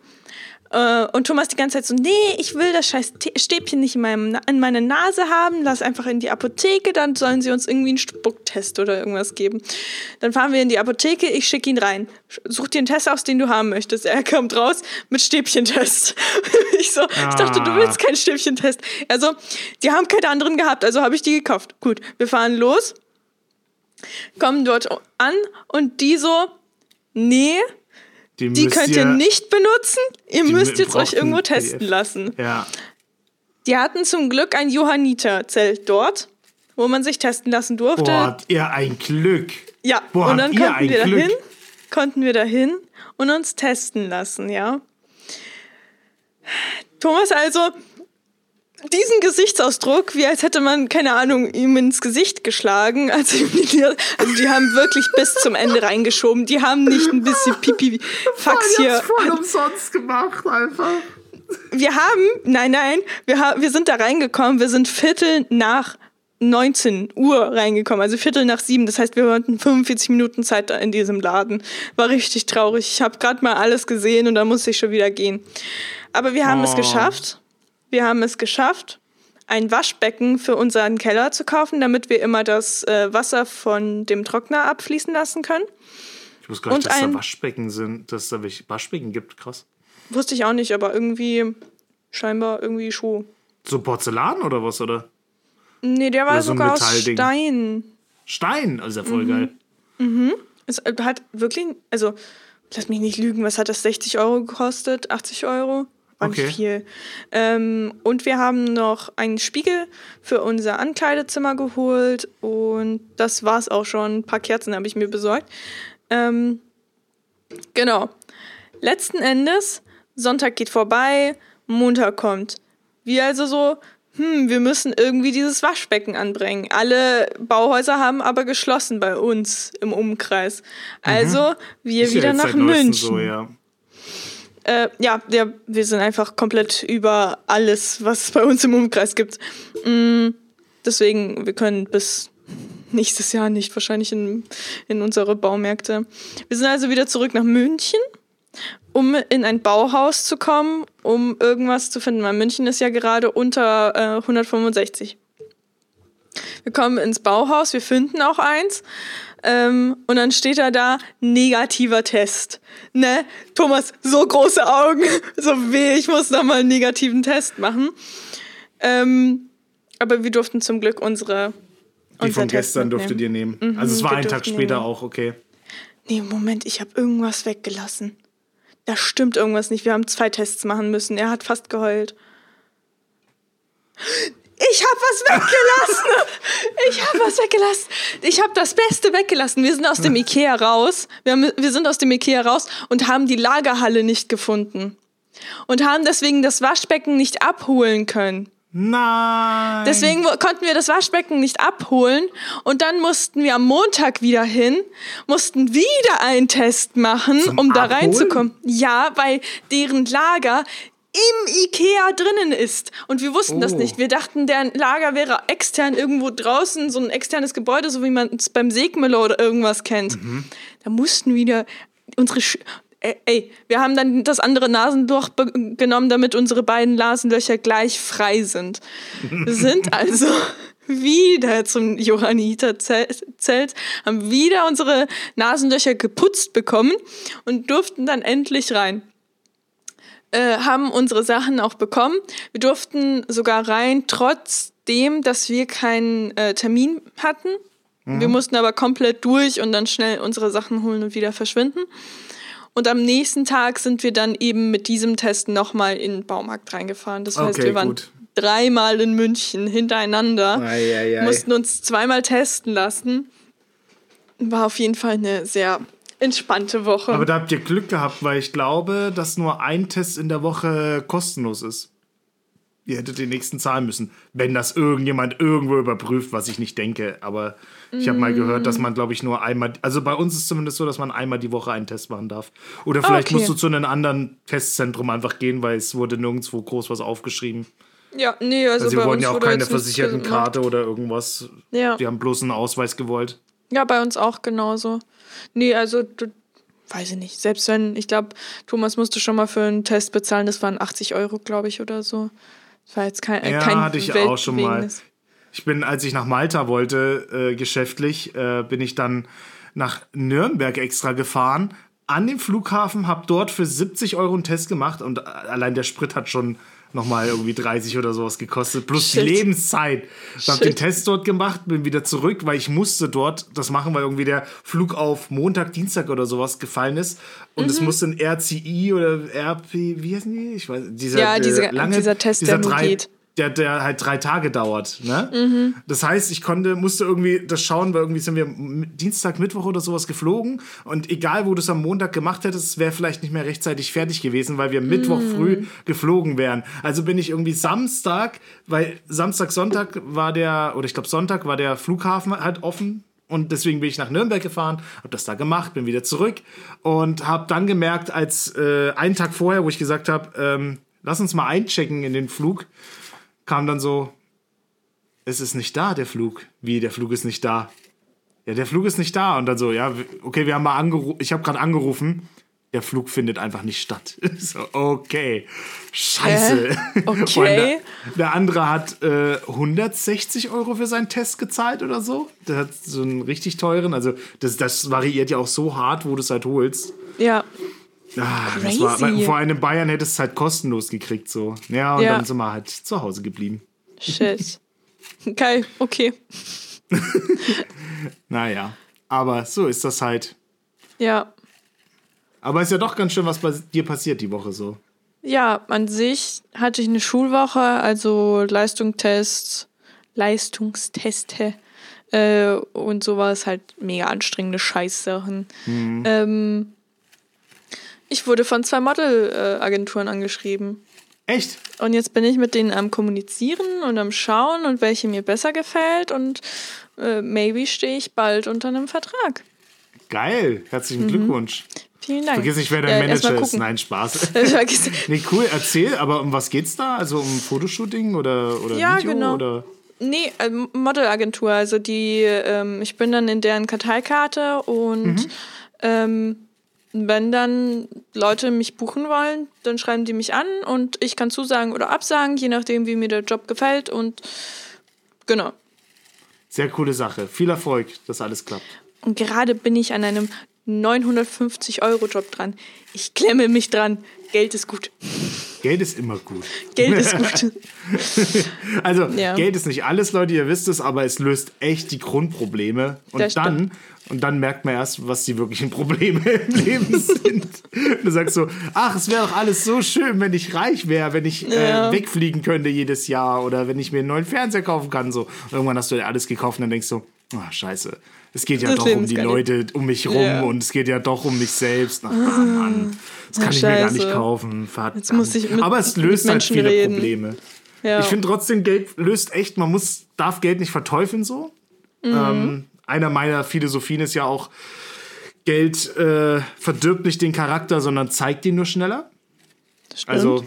Äh, und Thomas die ganze Zeit so, nee, ich will das scheiß Stäbchen nicht in, meinem, in meine Nase haben, lass einfach in die Apotheke, dann sollen sie uns irgendwie einen Spucktest oder irgendwas geben. Dann fahren wir in die Apotheke, ich schicke ihn rein. Such dir einen Test aus, den du haben möchtest. Er kommt raus mit Stäbchentest. Ich so, ich dachte, du Ah. willst keinen Stäbchentest. Also, die haben keine anderen gehabt, also habe ich die gekauft. Gut, wir fahren los, kommen dort an und die so, nee, die müsst könnt ihr nicht benutzen. Ihr Die müsst jetzt euch irgendwo testen PDF. lassen. Ja. Die hatten zum Glück ein Johanniterzelt dort, wo man sich testen lassen durfte. Boah, habt ihr ein Glück. ja, boah, und dann ihr konnten wir Glück. dahin, konnten wir dahin und uns testen lassen, ja. Thomas also diesen Gesichtsausdruck, wie als hätte man, keine Ahnung, ihm ins Gesicht geschlagen. Also, die- also die haben wirklich bis zum Ende reingeschoben. Die haben nicht ein bisschen Pipi-Fax hier. voll umsonst gemacht, einfach. Wir haben, nein, nein, wir, wir sind da reingekommen, wir sind Viertel nach 19 Uhr reingekommen, also Viertel nach sieben. Das heißt, wir hatten 45 Minuten Zeit in diesem Laden. War richtig traurig. Ich habe gerade mal alles gesehen und dann musste ich schon wieder gehen. Aber wir haben es Oh. geschafft. Wir haben es geschafft, ein Waschbecken für unseren Keller zu kaufen, damit wir immer das äh, Wasser von dem Trockner abfließen lassen können. Ich wusste gar nicht, dass da ein- Waschbecken sind, dass da welche Waschbecken gibt. Krass. Wusste ich auch nicht, aber irgendwie scheinbar irgendwie Schuh. So Porzellan oder was, oder? Nee, der war Oder so sogar aus. Stein. Stein, also ja voll Mhm. geil. Es äh, hat wirklich, also lass mich nicht lügen, was hat das 60 Euro gekostet? 80 Euro? War Okay. nicht viel. Ähm, und wir haben noch einen Spiegel für unser Ankleidezimmer geholt und das war's auch schon. Ein paar Kerzen habe ich mir besorgt. Ähm, genau. Letzten Endes, Sonntag geht vorbei, Montag kommt. Wir also so, hm, wir müssen irgendwie dieses Waschbecken anbringen. Alle Bauhäuser haben aber geschlossen bei uns im Umkreis. Also wir Mhm. Ist ja wieder jetzt nach München. So, ja. Äh, ja, ja, wir sind einfach komplett über alles, was es bei uns im Umkreis gibt. Mm, deswegen, wir können bis nächstes Jahr nicht wahrscheinlich in, in unsere Baumärkte. Wir sind also wieder zurück nach München, um in ein Bauhaus zu kommen, um irgendwas zu finden, weil München ist ja gerade unter äh, 165. Wir kommen ins Bauhaus, wir finden auch eins. Ähm, und dann steht da da negativer Test. Ne? Thomas, so große Augen. So weh, ich muss noch mal einen negativen Test machen. Ähm, aber wir durften zum Glück unsere. Die von Test gestern durftet ihr mitnehmen. nehmen. also es war wir einen Tag später nehmen. auch, okay. Nee, Moment, ich habe irgendwas weggelassen. Da stimmt irgendwas nicht. Wir haben zwei Tests machen müssen. Er hat fast geheult. Ich habe was weggelassen. Ich habe was weggelassen. Ich habe das Beste weggelassen. Wir sind aus dem Ikea raus. Wir, haben, wir sind aus dem Ikea raus und haben die Lagerhalle nicht gefunden. Und haben deswegen das Waschbecken nicht abholen können. Nein. Deswegen konnten wir das Waschbecken nicht abholen und dann mussten wir am Montag wieder hin, mussten wieder einen Test machen, Zum um da Abholen? reinzukommen. Ja, weil deren Lager im Ikea drinnen ist. Und wir wussten das Oh. nicht. Wir dachten, deren Lager wäre extern irgendwo draußen, so ein externes Gebäude, so wie man es beim Segmüller oder irgendwas kennt. Mhm. Da mussten wieder unsere Sch Ey, ey, wir haben dann das andere Nasenloch genommen, damit unsere beiden Nasenlöcher gleich frei sind. Wir sind also wieder zum Johanniter-Zelt, haben wieder unsere Nasenlöcher geputzt bekommen und durften dann endlich rein. Äh, haben unsere Sachen auch bekommen. Wir durften sogar rein, trotzdem, dass wir keinen äh, Termin hatten. Wir mussten aber komplett durch und dann schnell unsere Sachen holen und wieder verschwinden. Und am nächsten Tag sind wir dann eben mit diesem Test nochmal in den Baumarkt reingefahren. Das heißt, Okay, wir waren gut. dreimal in München hintereinander, Eieiei. mussten uns zweimal testen lassen. War auf jeden Fall eine sehr entspannte Woche. Aber da habt ihr Glück gehabt, weil ich glaube, dass nur ein Test in der Woche kostenlos ist. Ihr hättet den nächsten zahlen müssen, wenn das irgendjemand irgendwo überprüft, was ich nicht denke. Aber ich habe mal gehört, dass man, glaube ich, nur einmal, also bei uns ist es zumindest so, dass man einmal die Woche einen Test machen darf. Oder vielleicht okay. musst du zu einem anderen Testzentrum einfach gehen, weil es wurde nirgendwo groß was aufgeschrieben. ja, nee, also, Also sie uns ja auch keine gemacht. Versichertenkarte oder irgendwas. Ja. Die haben bloß einen Ausweis gewollt. Ja, bei uns auch genauso. Nee, also, du, weiß ich nicht. Selbst wenn, ich glaube, Thomas musste schon mal für einen Test bezahlen, das waren 80 Euro, glaube ich, oder so. Das war jetzt kein, äh, Ja, kein hatte ich auch schon mal. Ich bin, als ich nach Malta wollte, äh, geschäftlich, äh, bin ich dann nach Nürnberg extra gefahren, an den Flughafen, habe dort für 70 Euro einen Test gemacht und äh, allein der Sprit hat schon nochmal irgendwie 30 oder sowas gekostet, plus Shit. die Lebenszeit. Ich habe den. Test dort gemacht, bin wieder zurück, weil ich musste dort das machen, weil irgendwie der Flug auf Montag, Dienstag oder sowas gefallen ist und Mhm. es musste ein RCI oder RP, wie heißen die? Ich weiß, dieser, Ja, äh, diese- dieser Test, der nur drei, geht. Der, der halt drei Tage dauert. Ne? Mhm. Das heißt, ich konnte, musste irgendwie das schauen, weil irgendwie sind wir Dienstag, Mittwoch oder sowas geflogen. Und egal, wo du es am Montag gemacht hättest, es wäre vielleicht nicht mehr rechtzeitig fertig gewesen, weil wir Mittwoch Mhm. früh geflogen wären. Also bin ich irgendwie Samstag, weil Samstag, Sonntag war der, oder ich glaube Sonntag war der Flughafen halt offen. Und deswegen bin ich nach Nürnberg gefahren, habe das da gemacht, bin wieder zurück und habe dann gemerkt, als äh, einen Tag vorher, wo ich gesagt habe, ähm, lass uns mal einchecken in den Flug, kam dann so, es ist nicht da, der Flug. Wie, der Flug ist nicht da? Ja, der Flug ist nicht da. Und dann so, ja, okay, wir haben mal angerufen, ich habe gerade angerufen, der Flug findet einfach nicht statt. So, okay, scheiße. Hä? Okay. Der, der andere hat äh, 160 Euro für seinen Test gezahlt oder so. Der hat so einen richtig teuren, also das, das variiert ja auch so hart, wo du es halt holst. Ja, Ah, das Crazy. war, weil vor einem Bayern hättest du es halt kostenlos gekriegt, so. Ja, und Ja. dann sind wir halt zu Hause geblieben. shit. Geil, okay. Naja, aber so ist das halt. Ja. Aber ist ja doch ganz schön, was bei dir passiert die Woche so. Ja, an sich hatte ich eine Schulwoche, also Leistungstests, Leistungsteste äh, und sowas, halt mega anstrengende Scheißsachen. Ähm, ich wurde von zwei Modelagenturen angeschrieben. Echt? Und jetzt bin ich mit denen am Kommunizieren und am Schauen und welche mir besser gefällt und äh, maybe stehe ich bald unter einem Vertrag. Geil. Herzlichen Glückwunsch. Vielen Dank. Vergiss nicht, wer dein Äh, Manager ist. Nein, Spaß. Nee, cool, erzähl, aber um was geht's da? Also um Fotoshooting oder, oder Ja, Video? genau. Oder? Nee, äh, Modelagentur. Also die, ähm, ich bin dann in deren Karteikarte und ähm, wenn dann Leute mich buchen wollen, dann schreiben die mich an und ich kann zusagen oder absagen, je nachdem, wie mir der Job gefällt. Und genau. Sehr coole Sache. Viel Erfolg, dass alles klappt. Und gerade bin ich an einem 950-Euro-Job dran. Ich klemme mich dran. Geld ist gut. Geld ist immer gut. Geld ist gut. Also, Ja. Geld ist nicht alles, Leute, ihr wisst es, aber es löst echt die Grundprobleme. Und dann, und dann merkt man erst, was die wirklichen Probleme im Leben sind. Du sagst so, ach, es wäre doch alles so schön, wenn ich reich wäre, wenn ich Ja. äh, wegfliegen könnte jedes Jahr oder wenn ich mir einen neuen Fernseher kaufen kann. So. Und irgendwann hast du dir alles gekauft und dann denkst du, ah, scheiße. Es geht ja Das doch Leben um die Leute um mich rum Ja. und es geht ja doch um mich selbst. Ach, Mann, das kann Ach, ich mir gar nicht kaufen. Verdammt. mit- Aber es löst halt viele reden. Probleme. Ja. Ich finde trotzdem, Geld löst echt, man muss, darf Geld nicht verteufeln so. Mhm. Ähm, einer meiner Philosophien ist ja auch, Geld äh, verdirbt nicht den Charakter, sondern zeigt ihn nur schneller. Also,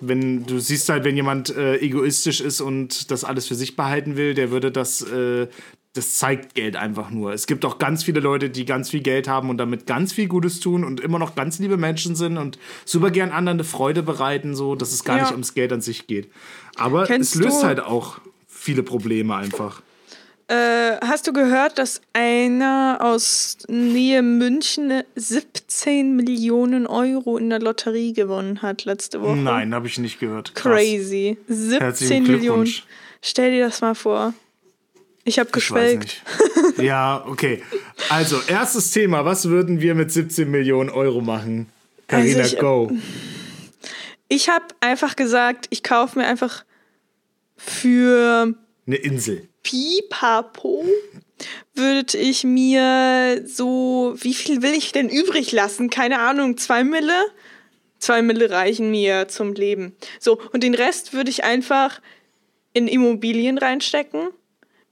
wenn du siehst halt, wenn jemand äh, egoistisch ist und das alles für sich behalten will, der würde das, äh, das zeigt Geld einfach nur. Es gibt auch ganz viele Leute, die ganz viel Geld haben und damit ganz viel Gutes tun und immer noch ganz liebe Menschen sind und super gern anderen eine Freude bereiten, so dass es gar Ja. nicht ums Geld an sich geht. Aber Kennst es löst halt auch viele Probleme einfach. Äh, hast du gehört, dass einer aus Nähe München 17 Millionen Euro in der Lotterie gewonnen hat letzte Woche? Nein, habe ich nicht gehört. Krass. Crazy. 17 Herzlichen Millionen. Stell dir das mal vor. Ich habe Ich geschwelgt. nicht. Ja, okay. Also, erstes Thema. Was würden wir mit 17 Millionen Euro machen? Carina, Also ich- go. Ich habe einfach gesagt, ich kaufe mir einfach für Eine Insel. Pipapo würde ich mir so, wie viel will ich denn übrig lassen? Keine Ahnung, zwei Mille? Zwei Mille reichen mir zum Leben. So, und den Rest würde ich einfach in Immobilien reinstecken,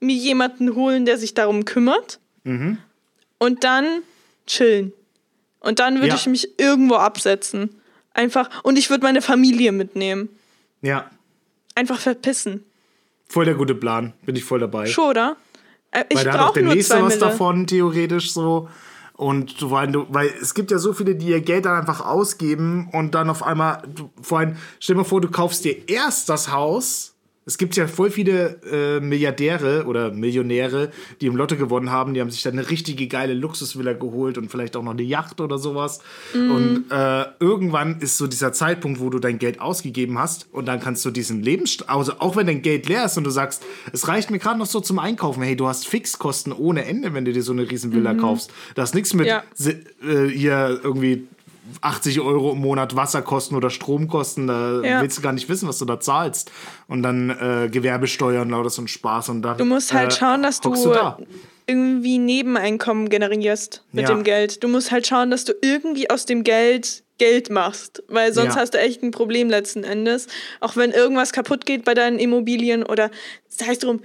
mir jemanden holen, der sich darum kümmert und dann chillen. Und dann würde Ja. ich mich irgendwo absetzen. Einfach, und ich würde meine Familie mitnehmen. Ja, Einfach verpissen. voll der gute Plan. Bin ich voll dabei. Schon, oder? Äh, Ich Weil da hat auch der nächste was Mille. davon, theoretisch so. Und du, weil, du, weil es gibt ja so viele, die ihr Geld dann einfach ausgeben und dann auf einmal, du, vor allem, stell dir mal vor, du kaufst dir erst das Haus. Es gibt ja voll viele äh, Milliardäre oder Millionäre, die im Lotto gewonnen haben. Die haben sich dann eine richtige geile Luxusvilla geholt und vielleicht auch noch eine Yacht oder sowas. Mhm. Und äh, irgendwann ist so dieser Zeitpunkt, wo du dein Geld ausgegeben hast und dann kannst du diesen Lebens... Also auch wenn dein Geld leer ist und du sagst, es reicht mir gerade noch so zum Einkaufen. Hey, du hast Fixkosten ohne Ende, wenn du dir so eine riesen Villa kaufst. Da ist nichts mit. Ja. äh, hier irgendwie 80 Euro im Monat Wasserkosten oder Stromkosten, da Ja. willst du gar nicht wissen, was du da zahlst. Und dann äh, Gewerbesteuern, lauter so ein Spaß. Und dann, Du musst halt äh, schauen, dass du, hockst da. irgendwie Nebeneinkommen generierst mit Ja. dem Geld. Du musst halt schauen, dass du irgendwie aus dem Geld Geld machst, weil sonst Ja. hast du echt ein Problem letzten Endes. Auch wenn irgendwas kaputt geht bei deinen Immobilien oder sei es drum,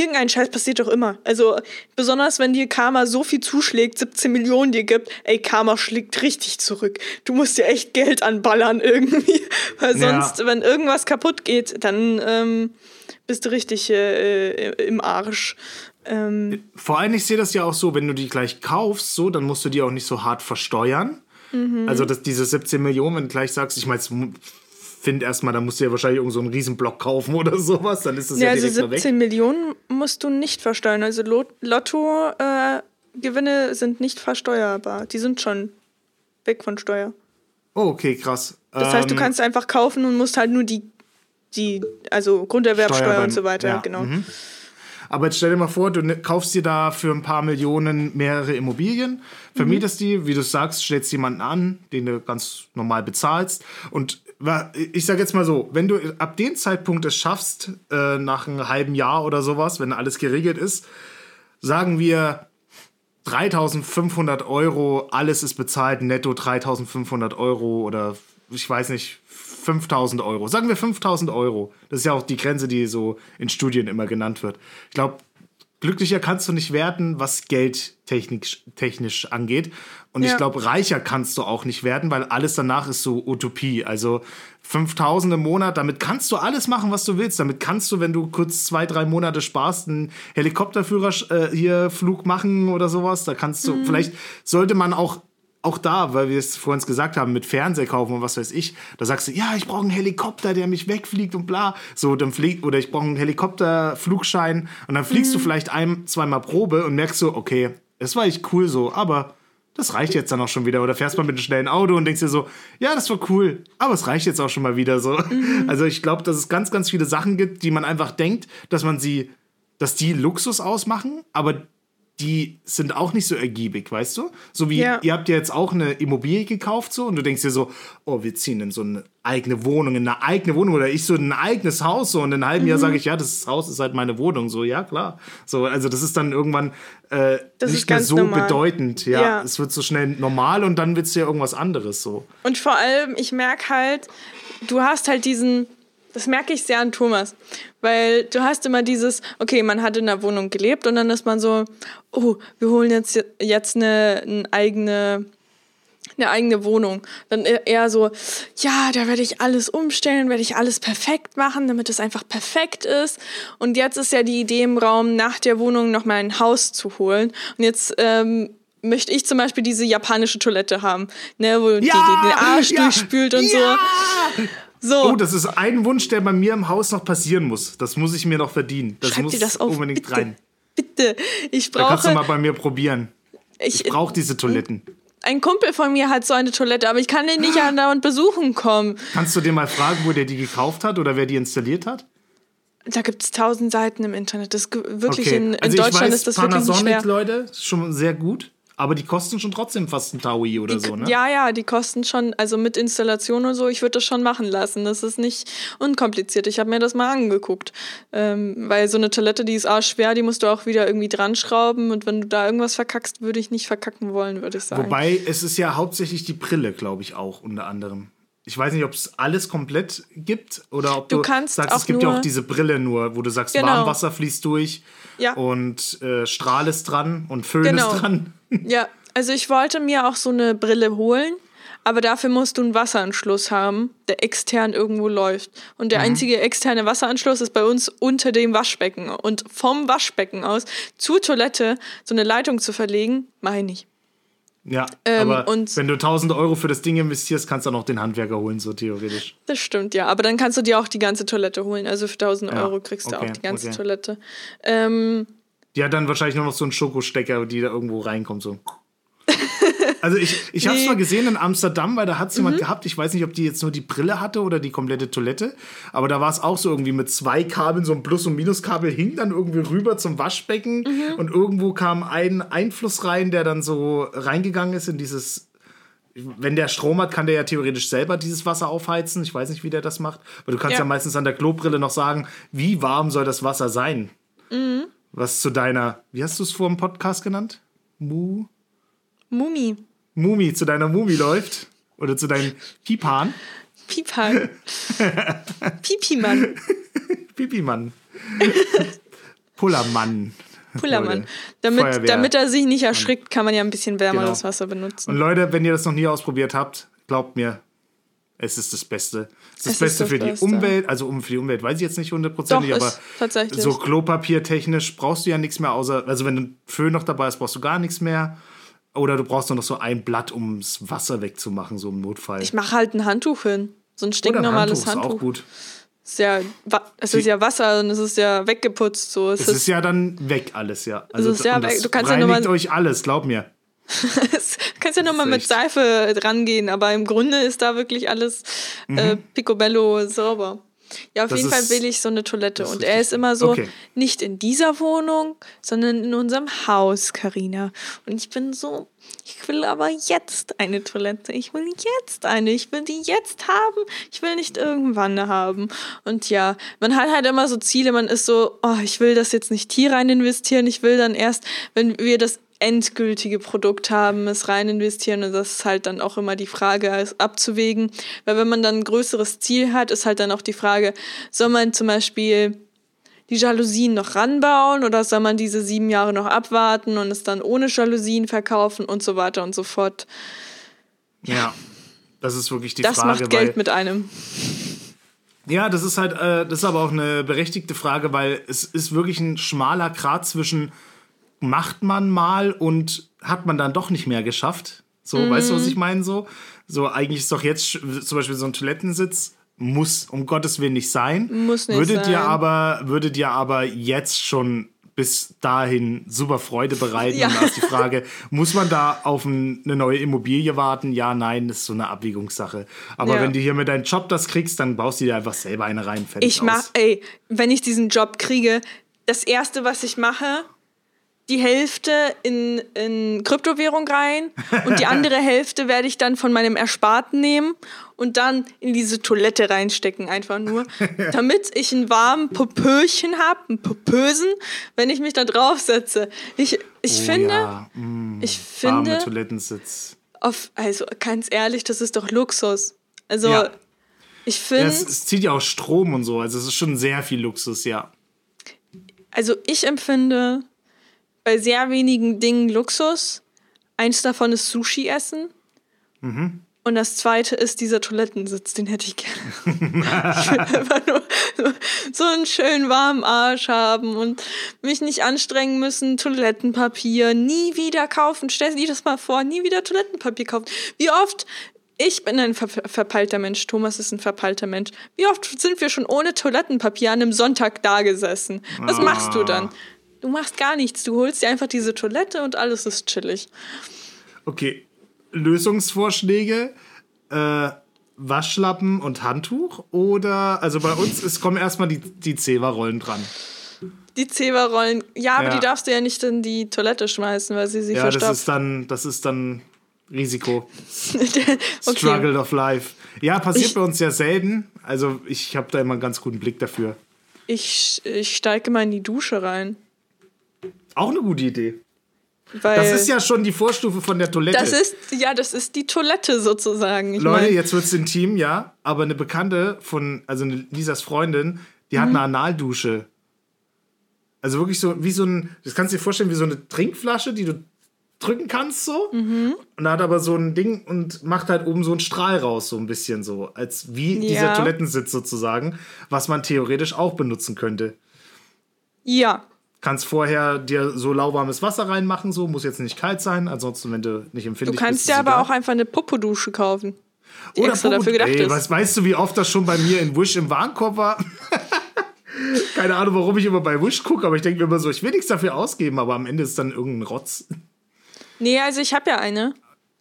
irgendein Scheiß passiert doch immer. Also besonders wenn dir Karma so viel zuschlägt, 17 Millionen dir gibt, ey, Karma schlägt richtig zurück. Du musst dir echt Geld anballern irgendwie, weil Ja. sonst, wenn irgendwas kaputt geht, dann ähm, bist du richtig äh, äh, im Arsch. Ähm, Vor allem, ich sehe das ja auch so, wenn du die gleich kaufst, so, dann musst du die auch nicht so hart versteuern. Mhm. Also dass diese 17 Millionen, wenn du gleich sagst, ich meine, finde erstmal, da musst du ja wahrscheinlich irgend so einen Riesenblock kaufen oder sowas, dann ist das ja, ja, also direkt weg. 17 Millionen musst du nicht versteuern. Also Lot Lotto-Gewinne äh, Gewinne sind nicht versteuerbar. Die sind schon weg von Steuer. Oh, okay, krass. Das heißt, du Ähm, kannst einfach kaufen und musst halt nur die, die also Grunderwerbsteuer und so weiter, ja, genau. mhm. Aber jetzt stell dir mal vor, du kaufst dir da für ein paar Millionen mehrere Immobilien, vermietest die, wie du sagst, stellst jemanden an, den du ganz normal bezahlst. Und ich sag jetzt mal so, wenn du ab dem Zeitpunkt es schaffst, äh, nach einem halben Jahr oder sowas, wenn alles geregelt ist, sagen wir 3500 Euro, alles ist bezahlt, netto 3500 Euro oder ich weiß nicht, 5000 Euro. Sagen wir 5000 Euro. Das ist ja auch die Grenze, die so in Studien immer genannt wird. Ich glaube, glücklicher kannst du nicht werden, was Geld technisch, technisch angeht. Und ich Ja. glaube, reicher kannst du auch nicht werden, weil alles danach ist so Utopie. Also 5000 im Monat, damit kannst du alles machen, was du willst. Damit kannst du, wenn du kurz zwei, drei Monate sparst, einen Helikopterführer äh, hier Flug machen oder sowas. Da kannst du, vielleicht sollte man auch auch da, weil wir es vorhin gesagt haben, mit Fernseher kaufen und was weiß ich, da sagst du, ja, ich brauche einen Helikopter, der mich wegfliegt und bla. So, dann fliegt, oder ich brauche einen Helikopterflugschein und dann fliegst du vielleicht ein, zweimal Probe und merkst so, okay, das war echt cool so, aber das reicht jetzt dann auch schon wieder. Oder fährst mal mit einem schnellen Auto und denkst dir so, ja, das war cool, aber es reicht jetzt auch schon mal wieder so. Also ich glaube, dass es ganz, ganz viele Sachen gibt, die man einfach denkt, dass man sie, dass die Luxus ausmachen, aber die sind auch nicht so ergiebig, weißt du? So wie Ja. ihr habt ja jetzt auch eine Immobilie gekauft so und du denkst dir so, oh, wir ziehen in so eine eigene Wohnung, in eine eigene Wohnung oder ich so in ein eigenes Haus so und in einem halben Mhm. Jahr sage ich, ja, das Haus ist halt meine Wohnung, so ja klar. So also das ist dann irgendwann äh, nicht mehr ganz so normal. bedeutend, ja. Ja. Es wird so schnell normal und dann wird es ja irgendwas anderes so. Und vor allem, ich merke halt, du hast halt diesen, das merke ich sehr an Thomas, weil du hast immer dieses, okay, man hat in der Wohnung gelebt und dann ist man so, oh, wir holen jetzt, jetzt eine, eine eigene eine eigene Wohnung. Dann e- eher so, ja, da werde ich alles umstellen, werde ich alles perfekt machen, damit es einfach perfekt ist. Und jetzt ist ja die Idee im Raum, nach der Wohnung noch mal ein Haus zu holen. Und jetzt ähm, möchte ich zum Beispiel diese japanische Toilette haben, ne, wo die, die den Arsch ja, durchspült und ja. so. So, Oh, das ist ein Wunsch, der bei mir im Haus noch passieren muss. Das muss ich mir noch verdienen. Das schreib muss dir das auf, unbedingt bitte. rein. Bitte, ich Da kannst du mal brauche, bei mir probieren. ich, Ich brauche diese Toiletten. ein Kumpel von mir hat so eine Toilette, aber ich kann den nicht andauernd besuchen kommen. Kannst du dir mal fragen, wo der die gekauft hat oder wer die installiert hat? da gibt es tausend Seiten im Internet. Das wirklich Okay. in, in also Deutschland weiß, ist das wirklich nicht Panasonic, schwer. Leute, ist schon sehr gut. Aber die kosten schon trotzdem fast ein Taui oder so, ne? Ja, ja, die kosten schon, also mit Installation und so, ich würde das schon machen lassen. Das ist nicht unkompliziert. Ich habe mir das mal angeguckt. Ähm, weil so eine Toilette, die ist auch schwer, die musst du auch wieder irgendwie dran schrauben. Und wenn du da irgendwas verkackst, würde ich nicht verkacken wollen, würde ich sagen. Wobei es ist ja hauptsächlich die Brille, glaube ich, auch unter anderem. Ich weiß nicht, ob es alles komplett gibt oder ob du, Du kannst sagst, es gibt ja auch diese Brille nur, wo du sagst, Genau. Warmwasser fließt durch Ja. und äh, Strahl ist dran und Föhn Genau. ist dran. Ja, also ich wollte mir auch so eine Brille holen, aber dafür musst du einen Wasseranschluss haben, der extern irgendwo läuft. Und Mhm. der einzige externe Wasseranschluss ist bei uns unter dem Waschbecken. Und vom Waschbecken aus zur Toilette so eine Leitung zu verlegen, mache ich nicht. Ja, Ähm, aber wenn du 1000 Euro für das Ding investierst, kannst du auch den Handwerker holen, so theoretisch. Das stimmt, ja. Aber dann kannst du dir auch die ganze Toilette holen. Also für 1000 Ja, Euro kriegst du okay, auch die ganze okay. Toilette. Ähm, Die hat dann wahrscheinlich nur noch so einen Schokostecker, die da irgendwo reinkommt, so. Also ich, ich habe es Nee. Mhm. mal gesehen in Amsterdam, weil da hat es jemand gehabt. Ich weiß nicht, ob die jetzt nur die Brille hatte oder die komplette Toilette. Aber da war es auch so irgendwie mit zwei Kabeln, so ein Plus- und Minuskabel hing dann irgendwie rüber zum Waschbecken. Mhm. Und irgendwo kam ein Einfluss rein, der dann so reingegangen ist in dieses. Wenn der Strom hat, kann der ja theoretisch selber dieses Wasser aufheizen. Ich weiß nicht, wie der das macht. Aber du kannst ja, Ja. meistens an der Klobrille noch sagen, wie warm soll das Wasser sein? Mhm. Was zu deiner, wie hast du es vor dem Podcast genannt? Mu? Mumi. Mumi, zu deiner Mumi läuft. Oder zu deinem Pipan. Pipan. Pipimann. Pipimann. Pullermann. Pullermann. Damit, Feuerwehr. damit er sich nicht erschrickt, kann man ja ein bisschen wärmeres Genau. Wasser benutzen. Und Leute, wenn ihr das noch nie ausprobiert habt, glaubt mir, es ist das Beste. Es ist das Es ist Beste das für die Beste. Umwelt. Also um für die Umwelt weiß ich jetzt nicht hundertprozentig, aber ist tatsächlich. so Klopapiertechnisch brauchst du ja nichts mehr, außer, also wenn ein Föhn noch dabei ist, brauchst du gar nichts mehr. Oder du brauchst nur noch so ein Blatt, um das Wasser wegzumachen, so im Notfall. Ich mache halt ein Handtuch hin. So ein Oder ein stinknormales Handtuch ist Handtuch. auch gut. Ist ja, es ist ja Wasser und es ist ja weggeputzt. So. Es Es ist, ist ja dann weg alles, ja. Also ist ja und das weg. Du kannst ja reinigt nur mal- euch alles, glaub mir. es, kannst ja nochmal mit Seife drangehen, aber im Grunde ist da wirklich alles äh, picobello sauber. Ja, auf Mhm. Das jeden Fall will ich so eine Toilette. Und er ist immer so, Okay. nicht in dieser Wohnung, sondern in unserem Haus, Karina. Und ich bin so, ich will aber jetzt eine Toilette. Ich will jetzt eine. Ich will die jetzt haben. Ich will nicht irgendwann haben. Und ja, man hat halt immer so Ziele. Man ist so, oh, ich will das jetzt nicht hier rein investieren. Ich will dann erst, wenn wir das endgültige Produkt haben, es rein investieren und das ist halt dann auch immer die Frage, es abzuwägen, weil wenn man dann ein größeres Ziel hat, ist halt dann auch die Frage, soll man zum Beispiel die Jalousien noch ranbauen oder soll man diese sieben Jahre noch abwarten und es dann ohne Jalousien verkaufen und so weiter und so fort. Ja. Das ist wirklich die Das Frage. macht weil, Geld mit einem. Ja, das ist halt, äh, das ist aber auch eine berechtigte Frage, weil es ist wirklich ein schmaler Grat zwischen macht man mal und hat man dann doch nicht mehr geschafft. So, weißt du, was ich meine? So, so eigentlich ist doch jetzt zum Beispiel so ein Toilettensitz muss um Gottes Willen nicht sein. Muss nicht würde sein. dir aber würde dir aber jetzt schon bis dahin super Freude bereiten. Ja. Und da ist die Frage, muss man da auf ein, eine neue Immobilie warten? Ja, nein, das ist so eine Abwägungssache. Aber Ja. wenn du hier mit deinem Job das kriegst, dann baust du dir einfach selber eine rein. Fertig Ich mach, aus. ey, wenn ich diesen Job kriege, das erste, was ich mache, die Hälfte in, in Kryptowährung rein und die andere Hälfte werde ich dann von meinem Ersparten nehmen und dann in diese Toilette reinstecken, einfach nur, damit ich einen warmen Popöchen habe, einen Popösen, wenn ich mich da draufsetze. Ich, ich Oh finde, ja, mm, ich warme finde, Toilettensitz. auf, also ganz ehrlich, das ist doch Luxus. Also, Ja. ich Ja, finde, es, es zieht ja auch Strom und so, also es ist schon sehr viel Luxus, ja. Also ich empfinde bei sehr wenigen Dingen Luxus. Eins davon ist Sushi essen. Und das zweite ist dieser Toilettensitz, den hätte ich gerne. ich will einfach nur so- einen schönen warmen Arsch haben und mich nicht anstrengen müssen, Toilettenpapier nie wieder kaufen. Stell dir das mal vor, nie wieder Toilettenpapier kaufen. Wie oft ich bin ein ver verpeilter Mensch, Thomas ist ein verpeilter Mensch. Wie oft sind wir schon ohne Toilettenpapier an einem Sonntag da gesessen? Was machst du dann? Du machst gar nichts. Du holst dir einfach diese Toilette und alles ist chillig. Okay, Lösungsvorschläge. Äh, Waschlappen und Handtuch oder, also bei uns es kommen erstmal die, die Zewa-Rollen dran. Die Zewa-Rollen, ja, aber Ja. die darfst du ja nicht in die Toilette schmeißen, weil sie sich Ja, das verstopft. ist dann, das ist dann Risiko. okay. Struggle of life. Ja, passiert Ich- bei uns ja selten. Also ich habe da immer einen ganz guten Blick dafür. Ich, ich steige mal in die Dusche rein. Auch eine gute Idee. Weil Das ist ja schon die Vorstufe von der Toilette. Das ist, ja, das ist die Toilette sozusagen. Ich Leute, mein, jetzt wird's intim, ja. Aber eine Bekannte von, also eine Lisas Freundin, die Mhm. hat eine Analdusche. Also wirklich so, wie so ein, das kannst du dir vorstellen, wie so eine Trinkflasche, die du drücken kannst so. Mhm. Und da hat aber so ein Ding und macht halt oben so einen Strahl raus, so ein bisschen so. Als wie dieser Ja. Toilettensitz sozusagen, was man theoretisch auch benutzen könnte. ja, Kannst vorher dir so lauwarmes Wasser reinmachen, so, muss jetzt nicht kalt sein, ansonsten, wenn du nicht du empfindlich bist. kannst ist dir aber egal. auch einfach eine Popodusche kaufen. Die Oder extra Popo- dafür gedacht Ey, was weißt du, wie oft das schon bei mir in Wish im Warenkorb war? Keine Ahnung, warum ich immer bei Wish gucke, aber ich denke mir immer so, ich will nichts dafür ausgeben, aber am Ende ist dann irgendein Rotz. Nee, also ich habe ja eine.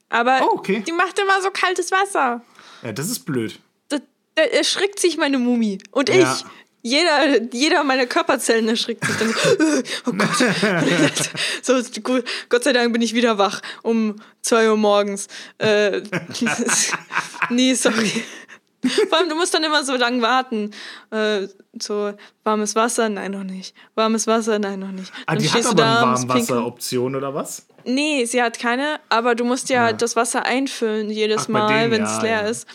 Aber Oh, okay. die macht immer so kaltes Wasser. Ja, das ist blöd. Da, da erschrickt sich meine Mumie. Und Ja. ich. Jeder, jeder meiner Körperzellen erschrickt sich dann so, oh Gott. so, gut, Gott sei Dank bin ich wieder wach um 2 Uhr morgens. Äh, nee, sorry. Vor allem, du musst dann immer so lang warten. Äh, so, warmes Wasser? Nein, noch nicht. Warmes Wasser? Nein, noch nicht. Ah, Dann die hat aber da, eine. Warmwasseroption oder was? Nee, sie hat keine, aber du musst ja, Ja. das Wasser einfüllen jedes Ach, Mal, wenn es ja, leer ja. ist.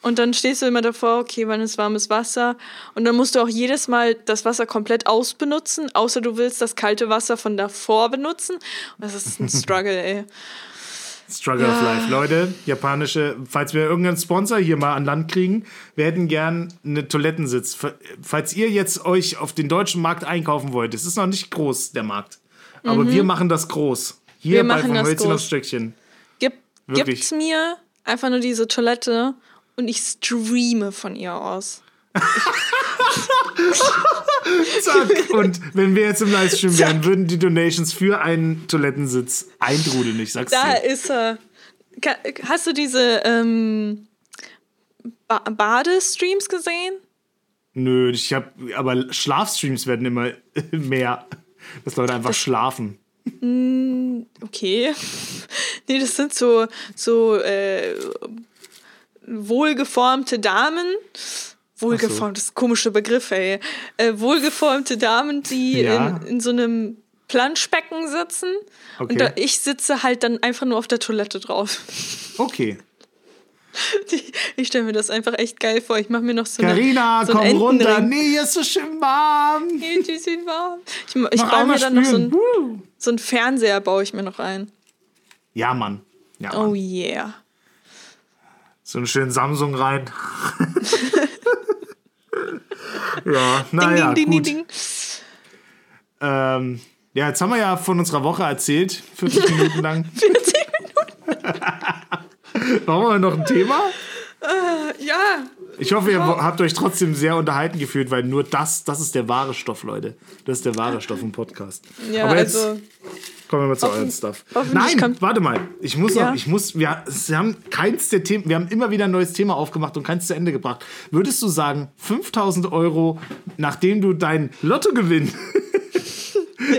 Und dann stehst du immer davor, okay, wann ist warmes Wasser? Und dann musst du auch jedes Mal das Wasser komplett ausbenutzen, außer du willst das kalte Wasser von davor benutzen. Und das ist ein Struggle, ey. Struggle of Ja. Life. Leute, japanische, falls wir irgendeinen Sponsor hier mal an Land kriegen, wir hätten gern eine Toilettensitz. Falls ihr jetzt euch auf den deutschen Markt einkaufen wollt, es ist noch nicht groß, der Markt. Aber wir machen das groß. Hier Mhm. Wir bei machen vom das Hölzchen groß. aufs Stöckchen. Gib, Wirklich. gibt's mir einfach nur diese Toilette und ich streame von ihr aus. Zack. Und wenn wir jetzt im Livestream wären, würden die Donations für einen Toilettensitz eintrudeln, ich sag's Da dir. ist er. Hast du diese ähm, ba Badestreams gesehen? Nö, ich hab, aber Schlafstreams werden immer mehr. Dass Leute einfach schlafen. Okay. nee, das sind so, so äh, wohlgeformte Damen. Wohlgeformt, das ist ein komischer Begriff, ey. Äh, wohlgeformte Damen, die Ja. in, in so einem Planschbecken sitzen. Okay. Und da, ich sitze halt dann einfach nur auf der Toilette drauf. Okay. Ich, ich stelle mir das einfach echt geil vor. Ich mache mir noch so eine. Carina, so komm runter. Entenring. Nee, hier ist so schön warm. Hey, die sind warm. Ich, ich baue mir dann noch so einen, so einen Fernseher, baue ich mir noch ein. Ja, Mann. Ja, Mann. Oh yeah. So einen schönen Samsung rein. ja, naja, ding, ding, gut. ding, ding. Ähm, ja, jetzt haben wir ja von unserer Woche erzählt, 40 Minuten lang. 40 Brauchen wir noch ein Thema? Ja, Ich hoffe, ihr habt euch trotzdem sehr unterhalten gefühlt, weil nur das, das ist der wahre Stoff, Leute. Das ist der wahre Stoff im Podcast. ja Aber jetzt also. kommen wir mal zu hoffen- euren Stuff. Nein, warte mal. Ich muss Ja. noch, ich muss, wir, wir haben keins der Themen, wir haben immer wieder ein neues Thema aufgemacht und keins zu Ende gebracht. Würdest du sagen, 5000 Euro, nachdem du dein Lottogewinn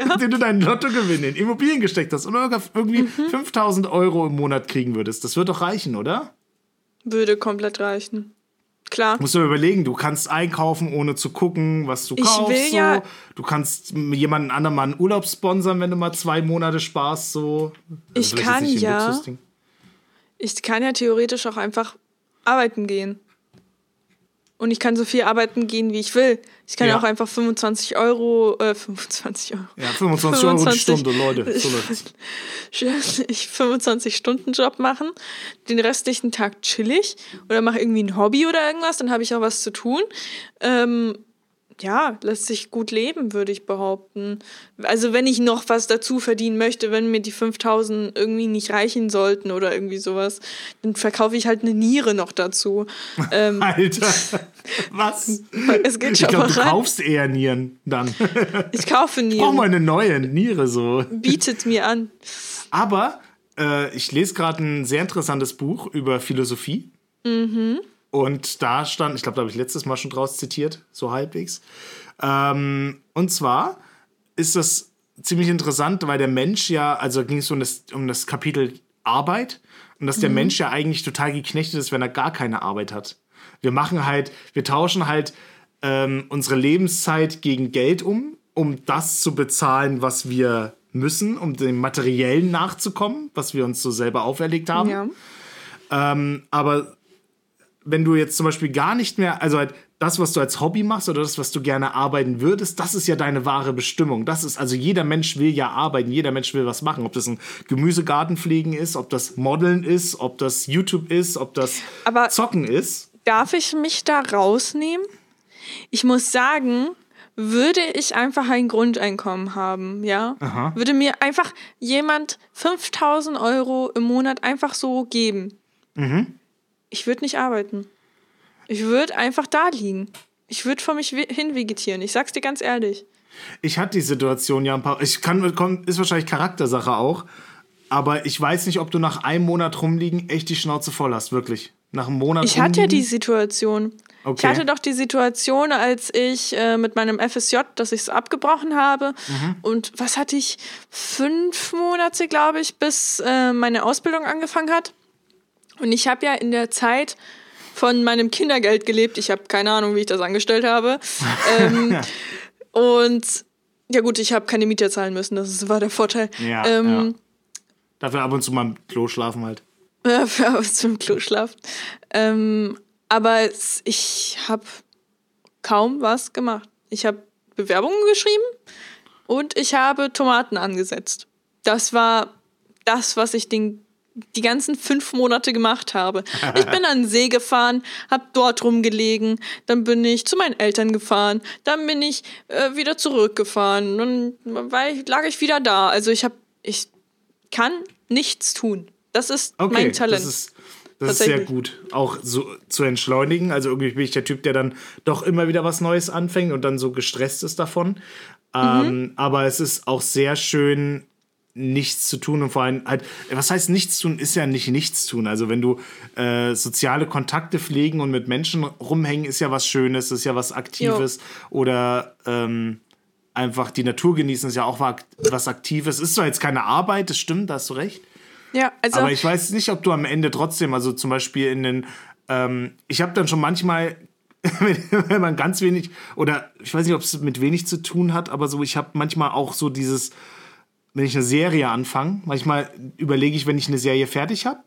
Nachdem du deinen Lottogewinn in Immobilien gesteckt hast und irgendwie Mhm. 5000 Euro im Monat kriegen würdest, das wird doch reichen, oder? Würde komplett reichen. Klar. Musst du überlegen, du kannst einkaufen, ohne zu gucken, was du Ich kaufst. will so. ja- Du kannst jemanden anderen mal einen Urlaub sponsern, wenn du mal zwei Monate sparst. So. Ist Ich vielleicht kann ja. Ich kann ja theoretisch auch einfach arbeiten gehen. Und ich kann so viel arbeiten gehen, wie ich will. Ich kann Ja. auch einfach 25 Euro, äh, 25 Euro. Ja, 25 Euro die 25. Stunde, Leute. So läuft's. ich 25 Stunden Job machen, den restlichen Tag chill ich oder mache irgendwie ein Hobby oder irgendwas, dann habe ich auch was zu tun. Ähm, ja, lässt sich gut leben, würde ich behaupten. Also wenn ich noch was dazu verdienen möchte, wenn mir die 5000 irgendwie nicht reichen sollten oder irgendwie sowas, dann verkaufe ich halt eine Niere noch dazu. ähm, Alter, was? es geht Ich schon glaube, du rein. kaufst eher Nieren dann. Ich kaufe Brauch mal Nieren. eine neue Niere so. Bietet mir an. Aber äh, ich lese gerade ein sehr interessantes Buch über Philosophie. Und da stand, ich glaube, da habe ich letztes Mal schon draus zitiert, so halbwegs. Ähm, und zwar ist das ziemlich interessant, weil der Mensch ja, also ging es um das, um das Kapitel Arbeit und dass der Mensch ja eigentlich total geknechtet ist, wenn er gar keine Arbeit hat. Wir machen halt, wir tauschen halt ähm, unsere Lebenszeit gegen Geld um, um das zu bezahlen, was wir müssen, um dem Materiellen nachzukommen, was wir uns so selber auferlegt haben. Ja. Ähm, aber wenn du jetzt zum Beispiel gar nicht mehr, also halt das, was du als Hobby machst oder das, was du gerne arbeiten würdest, das ist ja deine wahre Bestimmung. Das ist, also jeder Mensch will ja arbeiten, jeder Mensch will was machen. Ob das ein Gemüsegarten pflegen ist, ob das Modeln ist, ob das YouTube ist, ob das Aber- Zocken ist. Darf ich mich da rausnehmen? Ich muss sagen, würde ich einfach ein Grundeinkommen haben, ja, Aha. würde mir einfach jemand 5000 Euro im Monat einfach so geben. Mhm. Ich würde nicht arbeiten. Ich würde einfach da liegen. Ich würde vor mich hin vegetieren. Ich sag's dir ganz ehrlich. Ich hatte die Situation ja ein paar. Ich kann, ist wahrscheinlich Charaktersache auch. Aber ich weiß nicht, ob du nach einem Monat rumliegen echt die Schnauze voll hast, wirklich. Nach einem Monat Ich hatte ja die Situation. Okay. Ich hatte doch die Situation, als ich äh, mit meinem FSJ, dass ich es abgebrochen habe. Mhm. Und was hatte ich? Fünf Monate, glaube ich, bis äh, meine Ausbildung angefangen hat. Und ich habe ja in der Zeit von meinem Kindergeld gelebt. Ich habe keine Ahnung, wie ich das angestellt habe. ähm, und ja gut, ich habe keine Miete zahlen müssen. Das war der Vorteil. Ja, ähm, Dafür ab und zu mal im Klo schlafen halt. ja, für abends zum Klo schlafen. Ähm, aber ich habe kaum was gemacht. Ich habe Bewerbungen geschrieben und ich habe Tomaten angesetzt. Das war das, was ich den, die ganzen fünf Monate gemacht habe. Ich bin an den See gefahren, habe dort rumgelegen, dann bin ich zu meinen Eltern gefahren, dann bin ich äh, wieder zurückgefahren, dann war ich, lag ich wieder da. Also ich habe, ich kann nichts tun. Das ist Okay, mein Talent. das ist, das ist sehr gut. Auch so zu entschleunigen. Also irgendwie bin ich der Typ, der dann doch immer wieder was Neues anfängt und dann so gestresst ist davon. Ähm, aber es ist auch sehr schön, nichts zu tun und vor allem halt, was heißt nichts tun, ist ja nicht nichts tun. Also wenn du äh, soziale Kontakte pflegen und mit Menschen rumhängen, ist ja was Schönes, ist ja was Aktives oder ähm, einfach die Natur genießen, ist ja auch wa- was Aktives. Ist zwar jetzt keine Arbeit, das stimmt, da hast du recht. ja, also Aber ich weiß nicht, ob du am Ende trotzdem, also zum Beispiel in den, ähm, ich habe dann schon manchmal, wenn man ganz wenig, oder ich weiß nicht, ob es mit wenig zu tun hat, aber so, ich habe manchmal auch so dieses, wenn ich eine Serie anfange, manchmal überlege ich, wenn ich eine Serie fertig habe,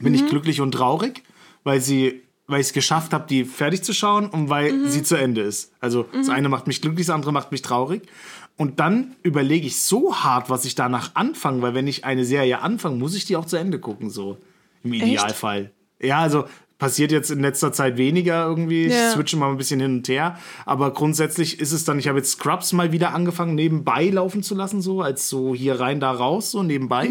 bin ich glücklich und traurig, weil sie, weil ich es geschafft habe, die fertig zu schauen und weil sie zu Ende ist. Also das eine macht mich glücklich, das andere macht mich traurig. Und dann überlege ich so hart, was ich danach anfange, weil wenn ich eine Serie anfange, muss ich die auch zu Ende gucken, so im Idealfall. Ja, also passiert jetzt in letzter Zeit weniger irgendwie. Ich Ja. switche mal ein bisschen hin und her. Aber grundsätzlich ist es dann, ich habe jetzt Scrubs mal wieder angefangen, nebenbei laufen zu lassen, so als so hier rein, da raus, so nebenbei.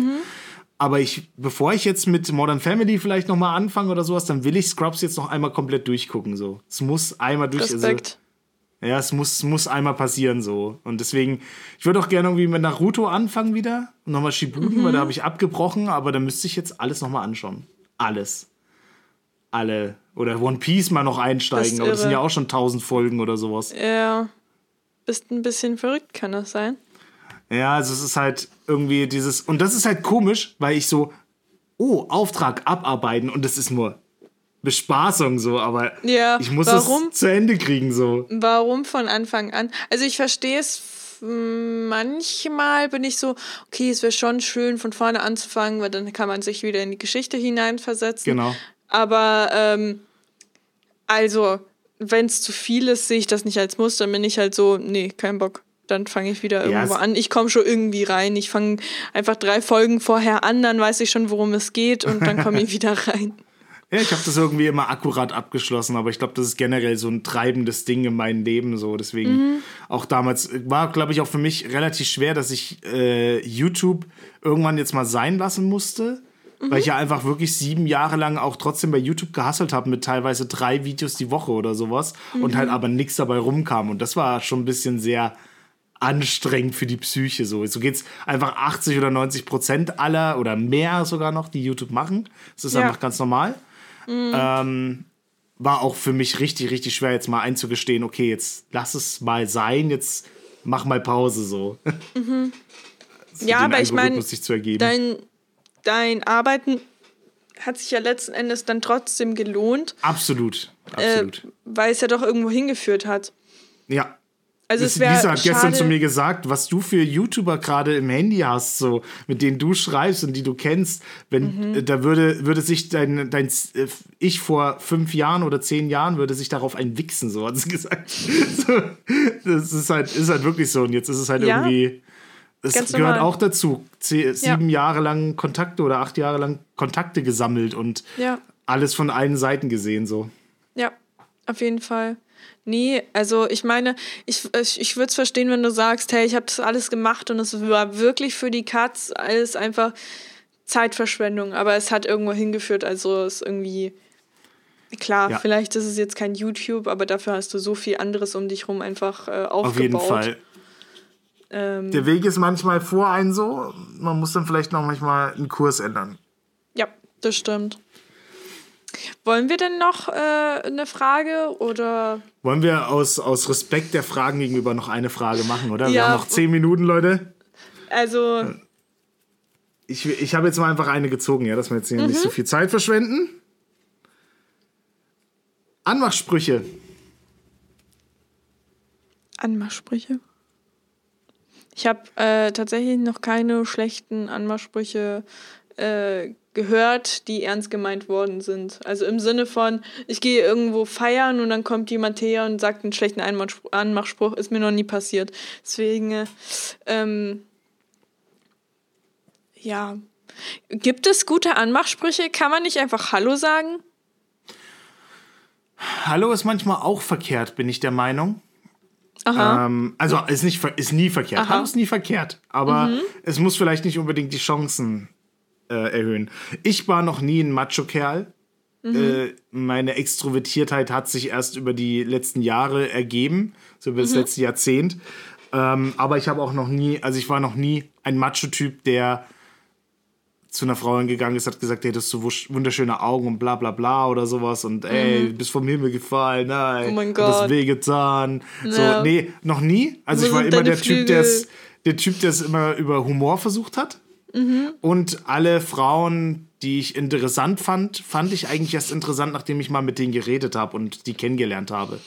Aber ich, bevor ich jetzt mit Modern Family vielleicht noch mal anfange oder sowas, dann will ich Scrubs jetzt noch einmal komplett durchgucken, so. Es muss einmal durch, also, Respekt. ja, es muss, muss einmal passieren so. Und deswegen, ich würde auch gerne irgendwie mit Naruto anfangen wieder. Und nochmal Shippuden, weil da habe ich abgebrochen, aber da müsste ich jetzt alles nochmal anschauen. Alles. Alle. Oder One Piece mal noch einsteigen, aber das sind ja auch schon tausend Folgen oder sowas. ja, bist ein bisschen verrückt, kann das sein? Ja, also es ist halt irgendwie dieses. Und das ist halt komisch, weil ich so, oh, Auftrag abarbeiten und das ist nur Bespaßung so, aber Ja, ich muss warum? es zu Ende kriegen so. Warum von Anfang an? Also ich verstehe es. Manchmal bin ich so, okay, es wäre schon schön, von vorne anzufangen, weil dann kann man sich wieder in die Geschichte hineinversetzen. Genau. Aber ähm, also, wenn es zu viel ist, sehe ich das nicht als Muss. Dann bin ich halt so, nee, kein Bock. Dann fange ich wieder irgendwo es- an. Ich komme schon irgendwie rein. Ich fange einfach drei Folgen vorher an, dann weiß ich schon, worum es geht und dann komme ich wieder rein. Ja, ich habe das irgendwie immer akkurat abgeschlossen, aber ich glaube, das ist generell so ein treibendes Ding in meinem Leben so. Deswegen Mhm. auch damals war, glaube ich, auch für mich relativ schwer, dass ich äh, YouTube irgendwann jetzt mal sein lassen musste. Weil ich ja einfach wirklich sieben Jahre lang auch trotzdem bei YouTube gehasselt habe mit teilweise drei Videos die Woche oder sowas und halt aber nichts dabei rumkam. Und das war schon ein bisschen sehr anstrengend für die Psyche so. So geht's einfach 80 oder 90 Prozent aller oder mehr sogar noch, die YouTube machen. Das ist Ja. einfach ganz normal. Ähm, war auch für mich richtig, richtig schwer, jetzt mal einzugestehen, okay, jetzt lass es mal sein, jetzt mach mal Pause so. Mhm. ja, aber ich meine, dein, dein Arbeiten hat sich ja letzten Endes dann trotzdem gelohnt. Absolut, absolut. Äh, weil es ja doch irgendwo hingeführt hat. Ja, also es Lisa hat schade. gestern zu mir gesagt, was du für YouTuber gerade im Handy hast, so mit denen du schreibst und die du kennst, wenn mhm. da würde würde sich dein dein äh, ich vor fünf Jahren oder zehn Jahren würde sich darauf einwichsen, so hat sie gesagt. so, das ist halt ist halt wirklich so und jetzt ist es halt ja. irgendwie es Ganz gehört normal. auch dazu. sieben ja. Jahre lang Kontakte oder acht Jahre lang Kontakte gesammelt und ja. alles von allen Seiten gesehen so. Ja, auf jeden Fall. Nee, also ich meine, ich, ich, ich würde es verstehen, wenn du sagst, hey, ich habe das alles gemacht und es war wirklich für die Katz alles einfach Zeitverschwendung, aber es hat irgendwo hingeführt, also es ist irgendwie klar, ja. vielleicht ist es jetzt kein YouTube, aber dafür hast du so viel anderes um dich rum einfach äh, aufgebaut. Auf jeden Fall. Ähm, Der Weg ist manchmal vor einen so, man muss dann vielleicht noch manchmal einen Kurs ändern. Ja, das stimmt. Wollen wir denn noch äh, eine Frage oder? Wollen wir aus, aus Respekt der Fragen gegenüber noch eine Frage machen, oder? Ja. Wir haben noch zehn Minuten, Leute. Also. Ich, ich habe jetzt mal einfach eine gezogen, ja, dass wir jetzt hier mhm. nicht so viel Zeit verschwenden. Anmachsprüche. Anmachsprüche? Ich habe äh, tatsächlich noch keine schlechten Anmachsprüche äh, gehört, die ernst gemeint worden sind. Also im Sinne von, ich gehe irgendwo feiern und dann kommt jemand her und sagt einen schlechten Anmachspruch, ist mir noch nie passiert. Deswegen, äh, ähm, ja. Gibt es gute Anmachsprüche? Kann man nicht einfach Hallo sagen? Hallo ist manchmal auch verkehrt, bin ich der Meinung. Ähm, also ist, nicht, ist nie verkehrt. Aha. Hallo ist nie verkehrt. Aber mhm. es muss vielleicht nicht unbedingt die Chancen äh, erhöhen. Ich war noch nie ein Macho-Kerl. Mhm. Äh, meine Extrovertiertheit hat sich erst über die letzten Jahre ergeben, so über das mhm. letzte Jahrzehnt. Ähm, aber ich habe auch noch nie, also ich war noch nie ein Macho-Typ, der zu einer Frau hingegangen ist, hat gesagt, hey, du hast so wunderschöne Augen und bla bla bla oder sowas und ey, mhm. bist vom Himmel gefallen, nein, oh mein Gott. du hast wehgetan. Ja. So, nee, noch nie. Also Wo ich war immer der Flügel? Typ, der es der Typ, der es immer über Humor versucht hat. Mhm. Und alle Frauen, die ich interessant fand, fand ich eigentlich erst interessant, nachdem ich mal mit denen geredet habe und die kennengelernt habe.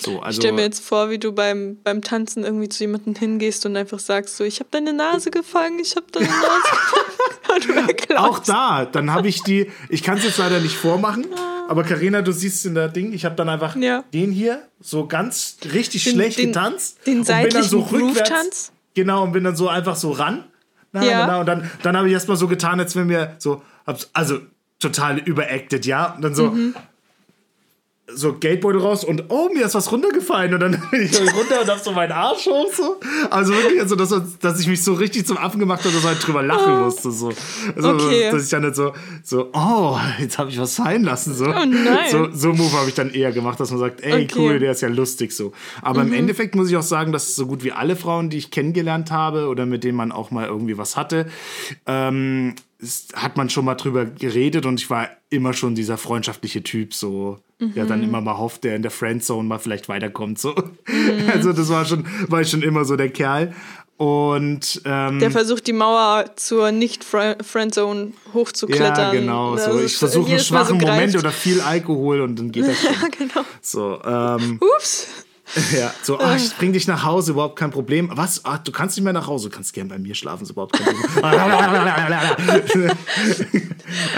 So, also, ich stelle mir jetzt vor, wie du beim, beim Tanzen irgendwie zu jemandem hingehst und einfach sagst so, ich habe deine Nase gefangen, ich habe deine Nase gefangen. Auch da, dann habe ich die, ich kann es jetzt leider nicht vormachen, aber Karina, du siehst in der Ding, ich habe dann einfach ja. den hier so ganz richtig den, schlecht den, getanzt den seitlichen so rückwärts, Genau, und bin dann so einfach so ran na, ja. na, und dann, dann habe ich erstmal so getan, als wenn wir so, also total überacted, ja. Und dann so, mhm so Geldbeutel raus und oh, mir ist was runtergefallen und dann bin ich runter und hab so meinen Arsch hoch so. Also wirklich, also dass, dass ich mich so richtig zum Affen gemacht habe, dass ich halt drüber lachen oh. musste so. Also, okay. dass ich dann nicht so, so oh, jetzt habe ich was fallen lassen so. Oh nein. So, so Move habe ich dann eher gemacht, dass man sagt, ey, okay. cool, der ist ja lustig so. Aber mhm. im Endeffekt muss ich auch sagen, dass so gut wie alle Frauen, die ich kennengelernt habe oder mit denen man auch mal irgendwie was hatte, ähm, hat man schon mal drüber geredet und ich war immer schon dieser freundschaftliche Typ, so, mhm. der dann immer mal hofft, der in der Friendzone mal vielleicht weiterkommt, so. Mhm. Also das war schon, war ich schon immer so der Kerl. Und ähm, der versucht die Mauer zur Nicht-Friendzone hochzuklettern. Ja, genau. So. Ich versuche einen schwachen so Moment oder viel Alkohol und dann geht das. ja, genau. So, ähm, Ups. Ja, so, ach, ich bring dich nach Hause, überhaupt kein Problem. Was? Ach, du kannst nicht mehr nach Hause, du kannst gern bei mir schlafen, ist überhaupt kein Problem.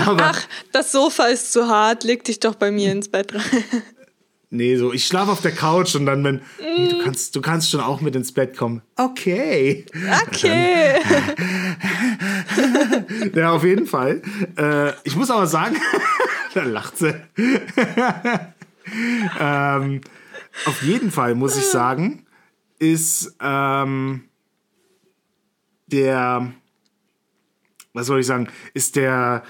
ach, das Sofa ist zu hart, leg dich doch bei mir ins Bett rein. Nee, so, ich schlafe auf der Couch und dann, wenn, mm. nee, du, kannst, du kannst schon auch mit ins Bett kommen. Okay. Okay. ja, auf jeden Fall. Äh, ich muss aber sagen, da lacht sie. ähm, auf jeden Fall muss ich sagen, ist ähm, der, was soll ich sagen, ist der,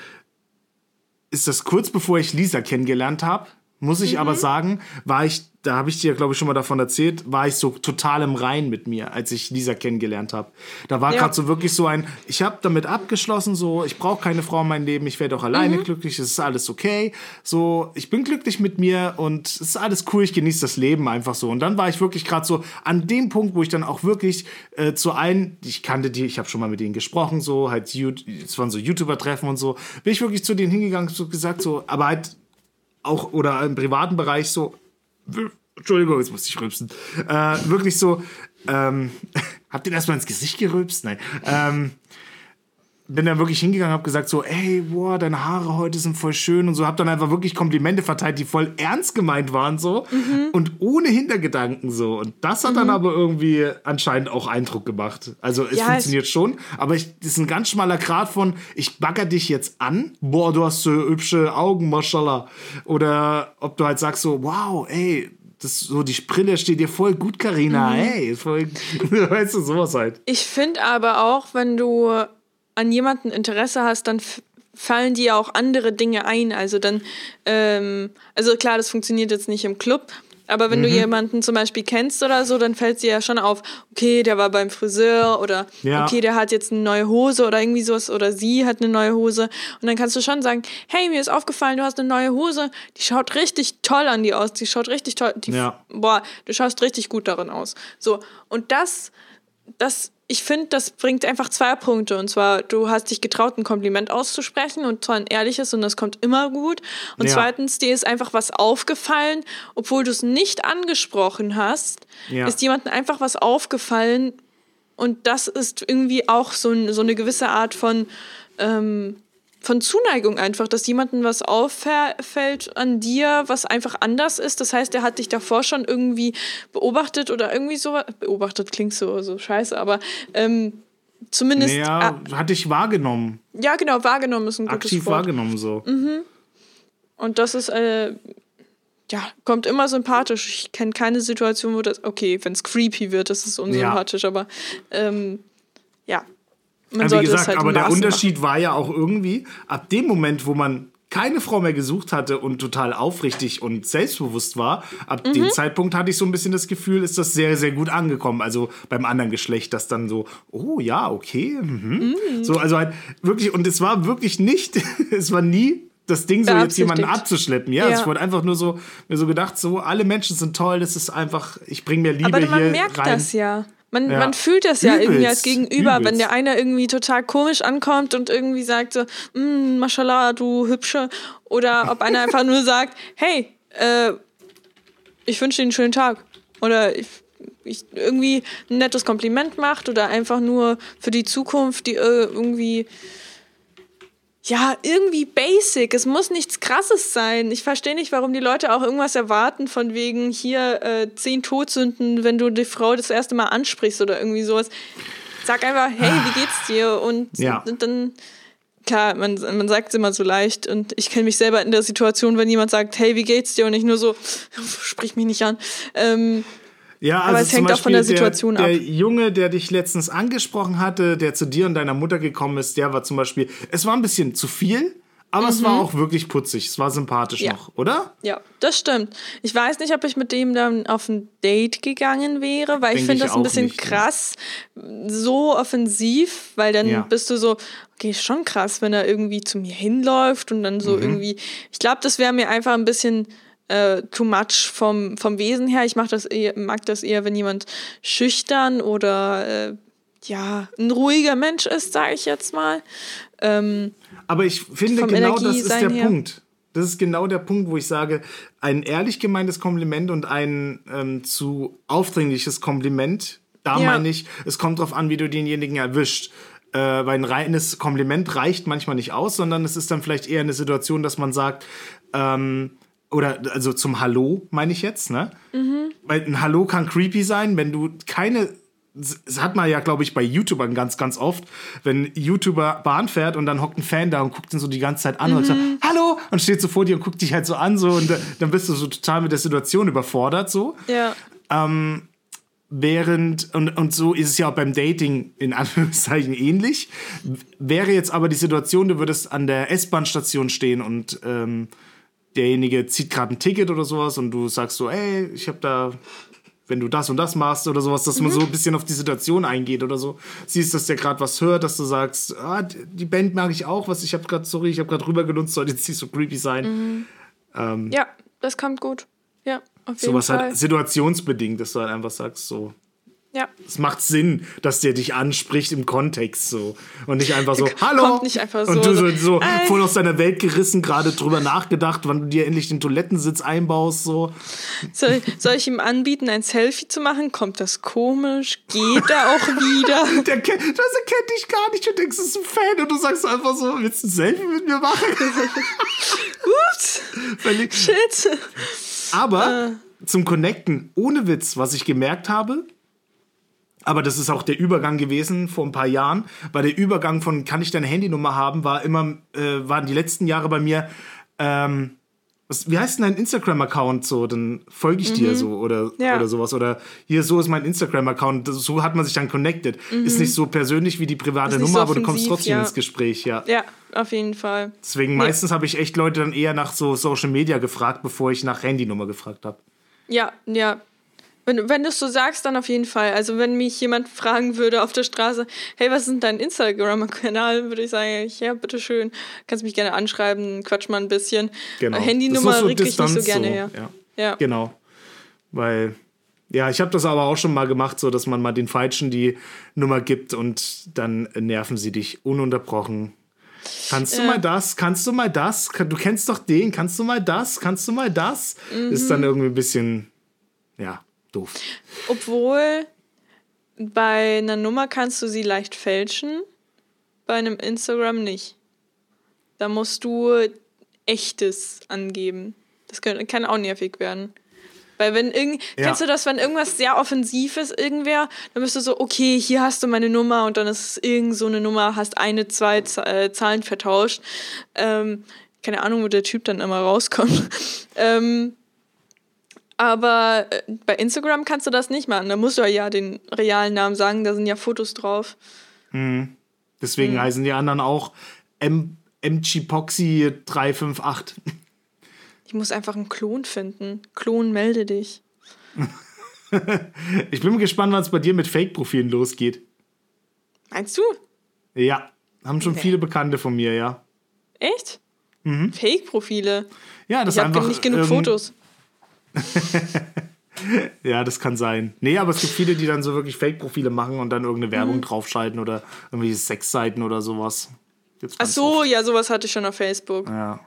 ist das kurz bevor ich Lisa kennengelernt habe, muss ich aber sagen, war ich, da habe ich dir, glaube ich, schon mal davon erzählt, war ich so total im Rein mit mir, als ich Lisa kennengelernt habe. Da war Ja. gerade so wirklich so ein, ich habe damit abgeschlossen, so, ich brauche keine Frau in meinem Leben, ich werde auch alleine glücklich, es ist alles okay. So, ich bin glücklich mit mir und es ist alles cool, ich genieße das Leben einfach so. Und dann war ich wirklich gerade so an dem Punkt, wo ich dann auch wirklich äh, zu einen, ich kannte die, ich habe schon mal mit denen gesprochen, so, halt, es waren so YouTuber-Treffen und so, bin ich wirklich zu denen hingegangen, so gesagt, so, aber halt auch oder im privaten Bereich so, Entschuldigung, jetzt muss ich rülpsen, äh, wirklich so, ähm, habt ihr erstmal ins Gesicht gerülpst? Nein. Ähm, bin dann wirklich hingegangen, hab gesagt so, ey, boah, deine Haare heute sind voll schön und so, hab dann einfach wirklich Komplimente verteilt, die voll ernst gemeint waren so und ohne Hintergedanken so und das hat dann aber irgendwie anscheinend auch Eindruck gemacht. Also es Ja, funktioniert schon, aber ich, das ist ein ganz schmaler Grad von, ich bagger dich jetzt an, boah, du hast so hübsche Augen, mashallah. Oder ob du halt sagst so, wow, ey, das so die Brille steht dir voll gut, Karina, ey, voll, weißt du, sowas halt. Ich finde aber auch, wenn du an jemanden Interesse hast, dann fallen dir auch andere Dinge ein. Also dann, ähm, also klar, das funktioniert jetzt nicht im Club, aber wenn Mhm. du jemanden zum Beispiel kennst oder so, dann fällt dir ja schon auf, okay, der war beim Friseur oder Ja. okay, der hat jetzt eine neue Hose oder irgendwie sowas oder sie hat eine neue Hose. Und dann kannst du schon sagen, hey, mir ist aufgefallen, du hast eine neue Hose, die schaut richtig toll an dir aus, die schaut richtig toll, die, Ja. boah, du schaust richtig gut darin aus. So, und das, das, ich finde, das bringt einfach zwei Punkte. Und zwar, du hast dich getraut, ein Kompliment auszusprechen und zwar ein ehrliches und das kommt immer gut. Und Ja. zweitens, dir ist einfach was aufgefallen, obwohl du es nicht angesprochen hast, Ja. ist jemandem einfach was aufgefallen und das ist irgendwie auch so, ein, so eine gewisse Art von, ähm, von Zuneigung einfach, dass jemandem was auffällt an dir, was einfach anders ist. Das heißt, er hat dich davor schon irgendwie beobachtet oder irgendwie so. Beobachtet klingt so, so scheiße, aber ähm, zumindest. Ja, hatte ich wahrgenommen, ah, ja, genau, wahrgenommen ist ein gutes aktiv Wort. wahrgenommen so. Und das ist, äh, ja, kommt immer sympathisch. Ich kenne keine Situation, wo das, okay, wenn es creepy wird, das ist unsympathisch, aber ähm, ja. Man Ja, wie sollte gesagt, es halt aber der Maßen Unterschied war ja auch irgendwie, ab dem Moment, wo man keine Frau mehr gesucht hatte und total aufrichtig und selbstbewusst war, ab Mhm. dem Zeitpunkt hatte ich so ein bisschen das Gefühl, ist das sehr, sehr gut angekommen. Also beim anderen Geschlecht, das dann so, oh ja, okay. Mhm. Mhm. So, also halt wirklich, und es war wirklich nicht, es war nie das Ding, so jetzt jemanden abzuschleppen. Ja, Ja. ich wurde einfach nur so, mir so gedacht, so, alle Menschen sind toll, das ist einfach, ich bringe mir Liebe Aber man hier merkt rein. das ja. Man, Ja. man fühlt das ja irgendwie als Übelst, Gegenüber, wenn übelst. der eine irgendwie total komisch ankommt und irgendwie sagt so, mm, Mashallah, du Hübsche. Oder ob einer einfach nur sagt, hey, äh, ich wünsche dir einen schönen Tag. Oder ich, ich irgendwie ein nettes Kompliment macht oder einfach nur für die Zukunft, die äh, irgendwie ja, irgendwie basic. Es muss nichts Krasses sein. Ich verstehe nicht, warum die Leute auch irgendwas erwarten, von wegen hier äh, zehn Todsünden, wenn du die Frau das erste Mal ansprichst oder irgendwie sowas. Sag einfach, hey, wie geht's dir? Und, Ja. und dann, klar, man, man sagt es immer so leicht. Und ich kenne mich selber in der Situation, wenn jemand sagt, hey, wie geht's dir? Und ich nur so, sprich mich nicht an. Ähm, Ja, also Aber es hängt auch von der Situation der, ab. Der Junge, der dich letztens angesprochen hatte, der zu dir und deiner Mutter gekommen ist, der war zum Beispiel, es war ein bisschen zu viel, aber es war auch wirklich putzig, es war sympathisch Mhm. Ja. noch, oder? Ja, das stimmt. Ich weiß nicht, ob ich mit dem dann auf ein Date gegangen wäre, weil ich Denke finde ich das ein bisschen nicht, ne? krass, so offensiv, weil dann Ja. bist du so, okay, schon krass, wenn er irgendwie zu mir hinläuft und dann Mhm. so irgendwie, ich glaube, das wäre mir einfach ein bisschen äh, too much vom, vom Wesen her. Ich mach das eher, mag das eher, wenn jemand schüchtern oder äh, ja, ein ruhiger Mensch ist, sage ich jetzt mal. Ähm, Aber ich finde, genau das ist der her. Punkt. Das ist genau der Punkt, wo ich sage, ein ehrlich gemeintes Kompliment und ein ähm, zu aufdringliches Kompliment, da Ja. meine ich, es kommt drauf an, wie du denjenigen erwischt. Äh, weil ein reines Kompliment reicht manchmal nicht aus, sondern es ist dann vielleicht eher eine Situation, dass man sagt, ähm, oder also zum Hallo meine ich jetzt, ne? Weil ein Hallo kann creepy sein, wenn du keine. Das hat man ja, glaube ich, bei YouTubern ganz, ganz oft, wenn YouTuber Bahn fährt und dann hockt ein Fan da und guckt ihn so die ganze Zeit an und sagt, Hallo! Und steht so vor dir und guckt dich halt so an, so und da- dann bist du so total mit der Situation überfordert, so. ja. Während, und, und so ist es ja auch beim Dating in Anführungszeichen ähnlich. Wäre jetzt aber die Situation, du würdest an der S-Bahn-Station stehen und ähm, derjenige zieht gerade ein Ticket oder sowas und du sagst so, ey, ich habe da, wenn du das und das machst oder sowas, dass man so ein bisschen auf die Situation eingeht oder so. Siehst, dass der gerade was hört, dass du sagst, ah, die Band mag ich auch, was ich habe gerade, sorry, ich habe gerade rüber genutzt, soll jetzt nicht so creepy sein. Ähm, Ja, das kommt gut. Ja, auf jeden sowas Fall. halt situationsbedingt, dass du halt einfach sagst, so, ja. es macht Sinn, dass der dich anspricht im Kontext so und nicht einfach so, hallo. kommt nicht einfach so, Und du so, so, "Ey." voll aus deiner Welt gerissen, gerade drüber nachgedacht, wann du dir endlich den Toilettensitz einbaust so. Soll, soll ich ihm anbieten, ein Selfie zu machen? Kommt das komisch? Geht er auch wieder? Der kennt, das erkennt dich gar nicht und denkst, es ist ein Fan und du sagst einfach so, willst du ein Selfie mit mir machen? Ups, shit. Aber zum Connecten, ohne Witz, was ich gemerkt habe, aber das ist auch der Übergang gewesen vor ein paar Jahren, weil der Übergang von kann ich deine Handynummer haben, war immer, äh, waren die letzten Jahre bei mir, ähm, was, wie heißt denn dein Instagram-Account so? Dann folge ich dir so oder, Ja. oder sowas. Oder hier, so ist mein Instagram-Account. So hat man sich dann connected. Ist nicht so persönlich wie die private Nummer, so aber du kommst trotzdem ja. ins Gespräch, ja. Ja, auf jeden Fall. Deswegen meistens habe ich echt Leute dann eher nach so Social Media gefragt, bevor ich nach Handynummer gefragt habe. Ja, ja. Wenn, wenn du es so sagst, dann auf jeden Fall. Also wenn mich jemand fragen würde auf der Straße, hey, was ist denn dein Instagram-Kanal, würde ich sagen, ja, bitteschön, kannst mich gerne anschreiben, quatsch mal ein bisschen. Genau. Äh, Handynummer ist so reg ich nicht so gerne so, her. Ja. Ja. Genau. Weil, ja, ich habe das aber auch schon mal gemacht, so dass man mal den Falschen die Nummer gibt und dann nerven sie dich ununterbrochen. Kannst du Ja. mal das? Kannst du mal das? Du kennst doch den. Kannst du mal das? Kannst du mal das? Ist Mhm. dann irgendwie ein bisschen, ja, doof. Obwohl bei einer Nummer kannst du sie leicht fälschen, bei einem Instagram nicht. Da musst du echtes angeben. Das kann, kann auch nervig werden. Weil wenn irgend, Ja. kennst du das, wenn irgendwas sehr offensiv ist, irgendwer, dann bist du so, okay, hier hast du meine Nummer und dann ist es irgend so eine Nummer, hast eine, zwei Z äh, Zahlen vertauscht. Ähm, keine Ahnung, wo der Typ dann immer rauskommt. ähm, aber äh, bei Instagram kannst du das nicht machen. Da musst du ja den realen Namen sagen, da sind ja Fotos drauf. Deswegen Mhm. heißen die anderen auch M Mchipoxy 358. Ich muss einfach einen Klon finden. Klon, melde dich. Ich bin gespannt, wann es bei dir mit Fake-Profilen losgeht. Meinst du? Ja, haben schon Nee. viele Bekannte von mir, ja. Echt? Mhm. Fake-Profile. Ja, das Ich habe einfach nicht genug irgend- Fotos. Ja, das kann sein. Nee, aber es gibt viele, die dann so wirklich Fake-Profile machen und dann irgendeine Werbung Mhm. draufschalten oder irgendwelche Sexseiten oder sowas. Ach so, oft. ja, sowas hatte ich schon auf Facebook. Ja.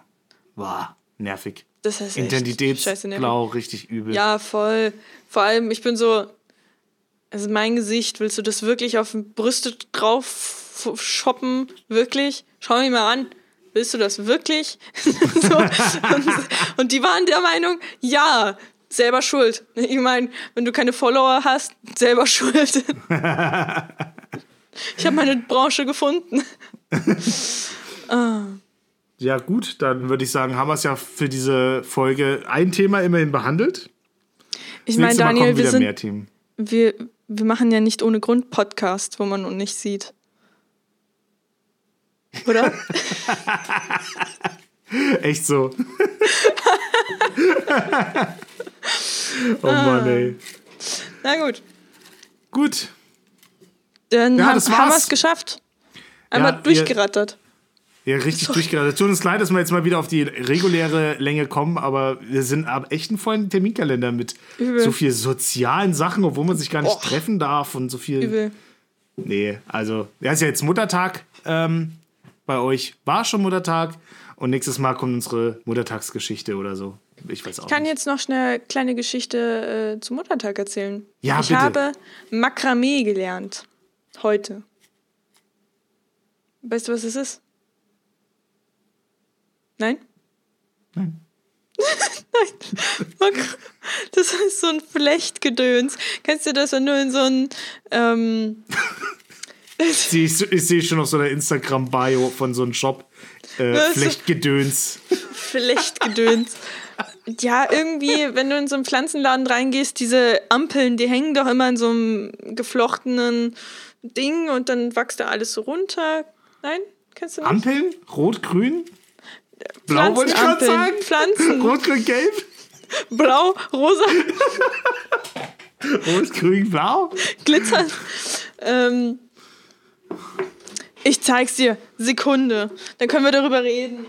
War nervig. Das ist echt scheiße nervig. Identitätsblau, richtig übel. Ja, voll. Vor allem, ich bin so, also mein Gesicht, willst du das wirklich auf Brüste drauf shoppen? Wirklich? Schau mich mal an. Willst du das wirklich? so. und, und die waren der Meinung, ja, selber schuld. Ich meine, wenn du keine Follower hast, selber schuld. ich habe meine Branche gefunden. Ja, gut, dann würde ich sagen, haben wir es ja für diese Folge ein Thema immerhin behandelt. Ich meine, Daniel, wir sind wir, wir machen ja nicht ohne Grund Podcast, wo man uns nicht sieht. Oder? Echt so. oh. Mann, ey. Na gut, Gut. dann Ja, haben, haben wir es geschafft. Einmal Ja, durchgerattert. Ja, richtig durchgeraten. Tut uns leid, dass wir jetzt mal wieder auf die reguläre Länge kommen, aber wir sind ab echt einen vollen Terminkalender mit Übel. so viel sozialen Sachen, obwohl man sich gar nicht Och. treffen darf und so viel. Übel. Nee, also, ja, ist ja jetzt Muttertag ähm, bei euch. War schon Muttertag und nächstes Mal kommt unsere Muttertagsgeschichte oder so. Ich weiß auch Ich kann nicht. jetzt noch schnell eine kleine Geschichte äh, zum Muttertag erzählen. Ja, ich bitte. habe Makramee gelernt. Heute. Weißt du, was es ist? Nein? Nein. Nein. Das ist so ein Flechtgedöns. Kennst du das, wenn du in so ein ähm, Ich sehe ich sehe schon auf so einer Instagram-Bio von so einem Shop. Äh, Flechtgedöns. Flechtgedöns. Ja, irgendwie, wenn du in so einen Pflanzenladen reingehst, diese Ampeln, die hängen doch immer in so einem geflochtenen Ding und dann wächst da alles so runter. Nein? Kennst du nicht? Ampeln? Rot, grün? Blau wollte ich gerade sagen. Pflanzen. Rot, grün, gelb. Blau, rosa, Rot, grün, blau. glitzern. Ähm, ich zeig's dir. Sekunde. Dann können wir darüber reden.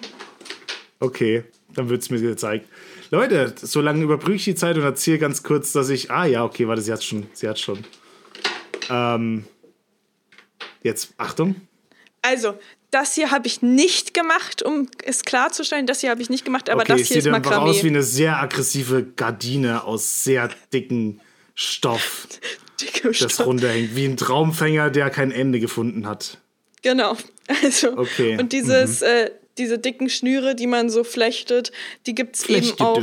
Okay, dann wird es mir gezeigt. Leute, so lange überbrücke ich die Zeit und erzähle ganz kurz, dass ich. Ah ja, okay, warte, sie hat schon. Sie hat schon. Ähm, jetzt, Achtung. Also, das hier habe ich nicht gemacht, um es klarzustellen. Das hier habe ich nicht gemacht, aber okay, das hier ist sieht einfach aus wie Makramee. eine sehr aggressive Gardine aus sehr dicken Stoff, Dicke das Stoff. runterhängt. Wie ein Traumfänger, der kein Ende gefunden hat. Genau. Also, Okay, und dieses, äh, diese dicken Schnüre, die man so flechtet, die gibt es eben auch.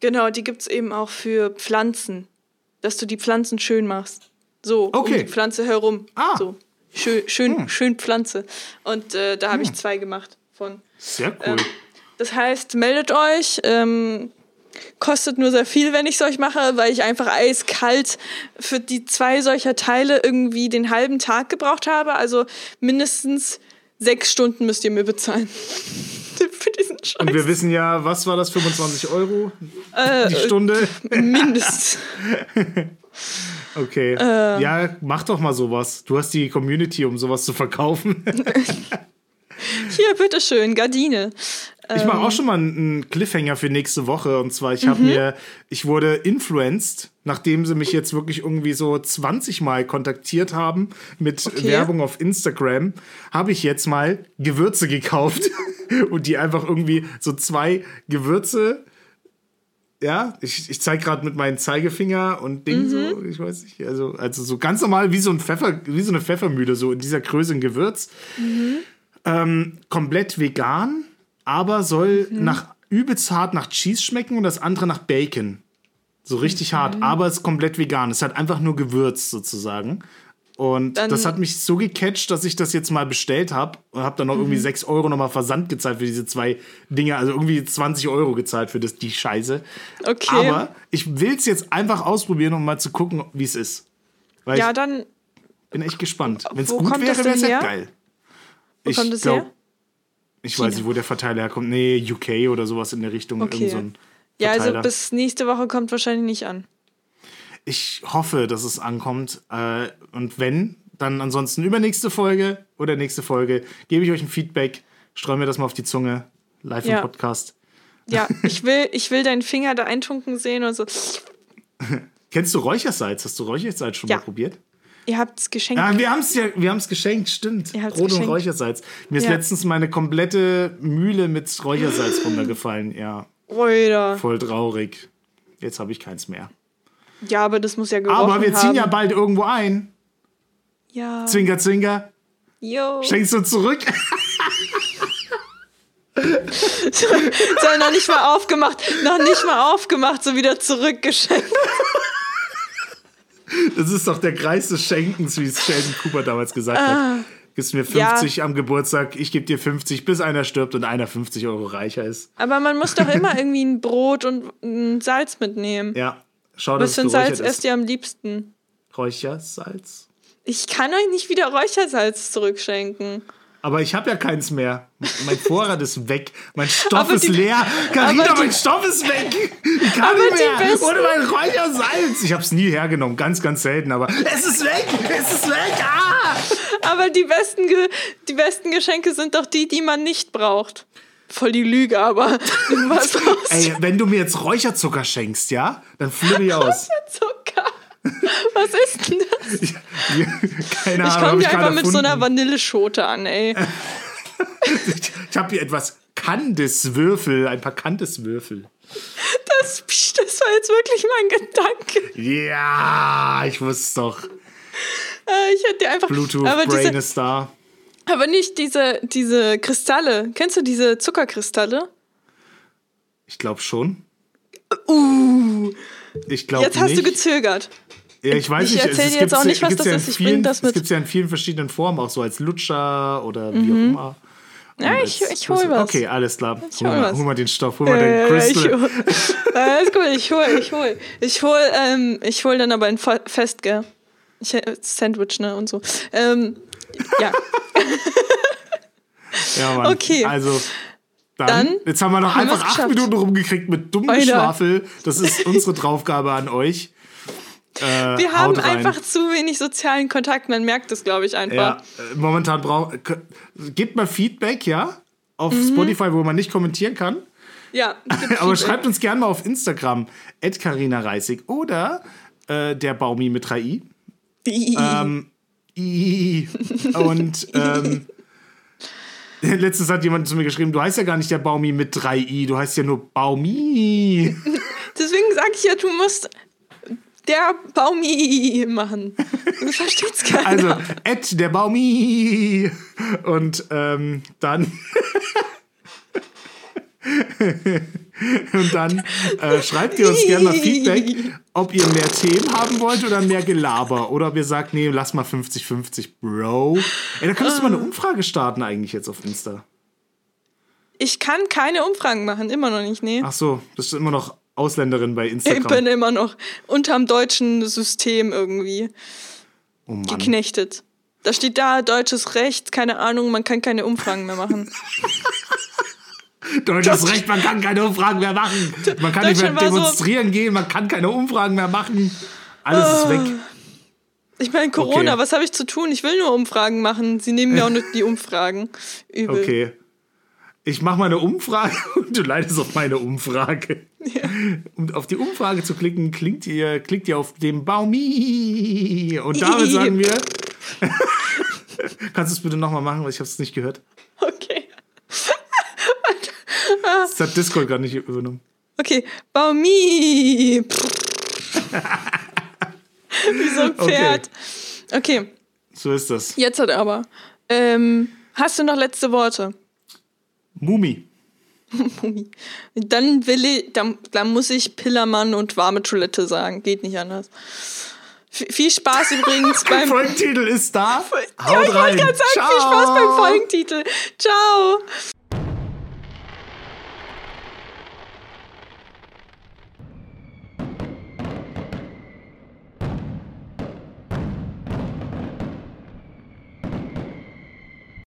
Genau, die gibt es eben auch für Pflanzen. Dass du die Pflanzen schön machst. So, Okay. um die Pflanze herum. Ah. So. Schön, schön, schön Pflanze. Und äh, da habe ich zwei gemacht von. Sehr cool. Das heißt, meldet euch. Ähm, kostet nur sehr viel, wenn ich es euch mache, weil ich einfach eiskalt für die zwei solcher Teile irgendwie den halben Tag gebraucht habe. Also mindestens sechs Stunden müsst ihr mir bezahlen. für diesen Scheiß. Und wir wissen ja, was war das? 25 Euro Äh, die Stunde? Mindest. Okay. Äh. ja, mach doch mal sowas. Du hast die Community, um sowas zu verkaufen. Hier, bitteschön, Gardine. Ich Ähm. mache auch schon mal einen Cliffhanger für nächste Woche. Und zwar, ich Mhm. habe mir, ich wurde influenced, nachdem sie mich jetzt wirklich irgendwie so 20 Mal kontaktiert haben mit Okay. Werbung auf Instagram, habe ich jetzt mal Gewürze gekauft und die einfach irgendwie so zwei Gewürze. Ja, ich, ich zeige gerade mit meinem Zeigefinger und Ding Mhm. so, ich weiß nicht, also, also so ganz normal wie so ein Pfeffer, wie so eine Pfeffermühle, so in dieser Größe ein Gewürz. Ähm, komplett vegan, aber soll nach übelst hart nach Cheese schmecken und das andere nach Bacon. So richtig hart, aber es ist komplett vegan. Es hat einfach nur Gewürz sozusagen. Und Dann- das hat mich so gecatcht, dass ich das jetzt mal bestellt habe und habe dann noch irgendwie 6 Euro nochmal Versand gezahlt für diese zwei Dinge. Also irgendwie 20 Euro gezahlt für das, die Scheiße. Okay. Aber ich will es jetzt einfach ausprobieren, um mal zu gucken, wie es ist. Weil ja, dann, bin echt gespannt. Wenn es gut wäre, wäre es ja geil. wo ich kommt glaub- her? Ich China. weiß nicht, wo der Verteiler herkommt. Nee, UK oder sowas in der Richtung. Okay. So Ja, also bis nächste Woche kommt wahrscheinlich nicht an. ich hoffe, dass es ankommt. Äh, und wenn, dann ansonsten übernächste Folge oder nächste Folge gebe ich euch ein Feedback. Streuen wir das mal auf die Zunge. Live Ja. im Podcast. Ja, ich will, ich will deinen Finger da eintunken sehen und so. Kennst du Räuchersalz? Hast du Räuchersalz schon Ja. mal probiert? Ihr habt es geschenkt. Ja, wir haben es ja, wir haben es geschenkt, stimmt. Brot und geschenkt. Räuchersalz. Mir ist Ja. letztens meine komplette Mühle mit Räuchersalz runtergefallen. Ja, Oida. voll traurig. Jetzt habe ich keins mehr. Ja, aber das muss ja gerochen Aber wir ziehen haben. ja bald irgendwo ein. Ja. Zwinker, zwinker. Yo. Schenkst du zurück? Sei noch nicht mal aufgemacht. Noch nicht mal aufgemacht, so wieder zurückgeschenkt. Das ist doch der Kreis des Schenkens, wie es Sheldon Cooper damals gesagt hat. Gibst mir Ja. 50 am Geburtstag, ich gebe dir 50, bis einer stirbt und einer 50 Euro reicher ist. Aber man muss doch immer irgendwie ein Brot und ein Salz mitnehmen. Ja, schau, dass Was für es ein Salz esst ihr am liebsten? Räuchersalz? Ich kann euch nicht wieder Räuchersalz zurückschenken. Aber ich habe ja keins mehr. Mein Vorrat ist weg. Mein Stoff Aber ist die- leer. Carina, die- mein Stoff ist weg. Ich kann nicht mehr. Ohne mein Räuchersalz. Ich habe es nie hergenommen. Ganz, ganz selten. Aber es ist weg. Es ist weg. Ah! Aber die besten, die besten Geschenke sind doch die, die man nicht braucht. Voll die Lüge, aber was Ey, wenn du mir jetzt Räucherzucker schenkst, ja? Dann flippe ich aus. Zucker? Was ist denn das? Keine Ich Ahnung. hab komme dir einfach mit so einer. Vanilleschote an, ey. Ich habe hier etwas Kandiswürfel, ein paar Kandiswürfel. Das, das war jetzt wirklich mein Gedanke. Ja, ich wusste es doch. Äh, Ich hätte dir einfach. Bluetooth, aber, Brain diese, ist da. aber nicht diese, diese Kristalle. Kennst du diese Zuckerkristalle? Ich glaube schon. Uh, Ich glaube jetzt hast nicht. du gezögert. Ja, ich weiß ich nicht. erzähl es dir jetzt auch nicht, was das ja ist. Ich vielen- das mit. Es gibt ja in vielen verschiedenen Formen, auch so als Lutscher oder wie auch immer. Ja, ich, ich hol was. Okay, alles klar. Hol, hol mal, hol mal den Stoff, hol mal Äh, den ich Crystal. hol, alles gut, ich hol, ich hol. Ich hol, ähm, ich hol dann aber ein Fest, gell? Ich, äh, Sandwich, ne, und so. Ähm, ja, Ja, Mann. Okay. Also, Dann, Dann jetzt haben wir noch einfach acht. Minuten rumgekriegt mit dummem Alter. Geschwafel. Das ist unsere Draufgabe an euch. Äh, Wir haben einfach zu wenig sozialen Kontakt. Man merkt es, glaube ich, einfach. Ja, äh, momentan braucht. Gebt mal Feedback, ja? Auf Mhm. Spotify, wo man nicht kommentieren kann. Ja, Aber schreibt uns gerne mal auf Instagram, Carina Reisig oder äh, der Baumi mit 3i. Ähm, i. Und ähm, letztens hat jemand zu mir geschrieben, du heißt ja gar nicht der Baumi mit 3i, du heißt ja nur Baumi. Deswegen sage ich ja, du musst der Baumi machen. Du verstehst keiner. Also, Ed der Baumi. Und ähm, dann. Und dann äh, schreibt ihr uns gerne mal Feedback, ob ihr mehr Themen haben wollt oder mehr Gelaber. Oder ob ihr sagt, nee, lass mal 50-50, Bro. Ey, da könntest du mal eine Umfrage starten eigentlich jetzt auf Insta. ich kann keine Umfragen machen, immer noch nicht, nee. Ach so, bist du immer noch Ausländerin bei Ich Instagram. bin immer noch unterm deutschen System irgendwie oh Mann. geknechtet. Da steht da deutsches Recht, keine Ahnung, man kann keine Umfragen mehr machen. Deutsches Recht, man kann keine Umfragen mehr machen. Man kann nicht mehr war so- demonstrieren gehen, man kann keine Umfragen mehr machen. Alles ist weg. Ich meine, Corona, Okay. was habe ich zu tun? Ich will nur Umfragen machen. Sie nehmen mir auch nicht die Umfragen. Übel. Okay. Ich mache mal eine Umfrage und du leitest auf meine Umfrage. Um auf die Umfrage zu klicken, klickt ihr, klickt ihr auf den Baumi. Und damit sagen wir. Kannst du es bitte nochmal machen, weil ich habe es nicht gehört. Okay. Das hat Discord gerade nicht übernommen. Okay. Baumi. Wie so ein Pferd. Okay, So ist das. jetzt hat aber. Ähm, hast du noch letzte Worte? Mumi. Dann will ich, dann, dann muss ich Pillermann und warme Toilette sagen. Geht nicht anders. V viel Spaß übrigens beim. Folgentitel ist da. Ja, ich wollte gerade sagen, viel Spaß beim Folgentitel. Ciao.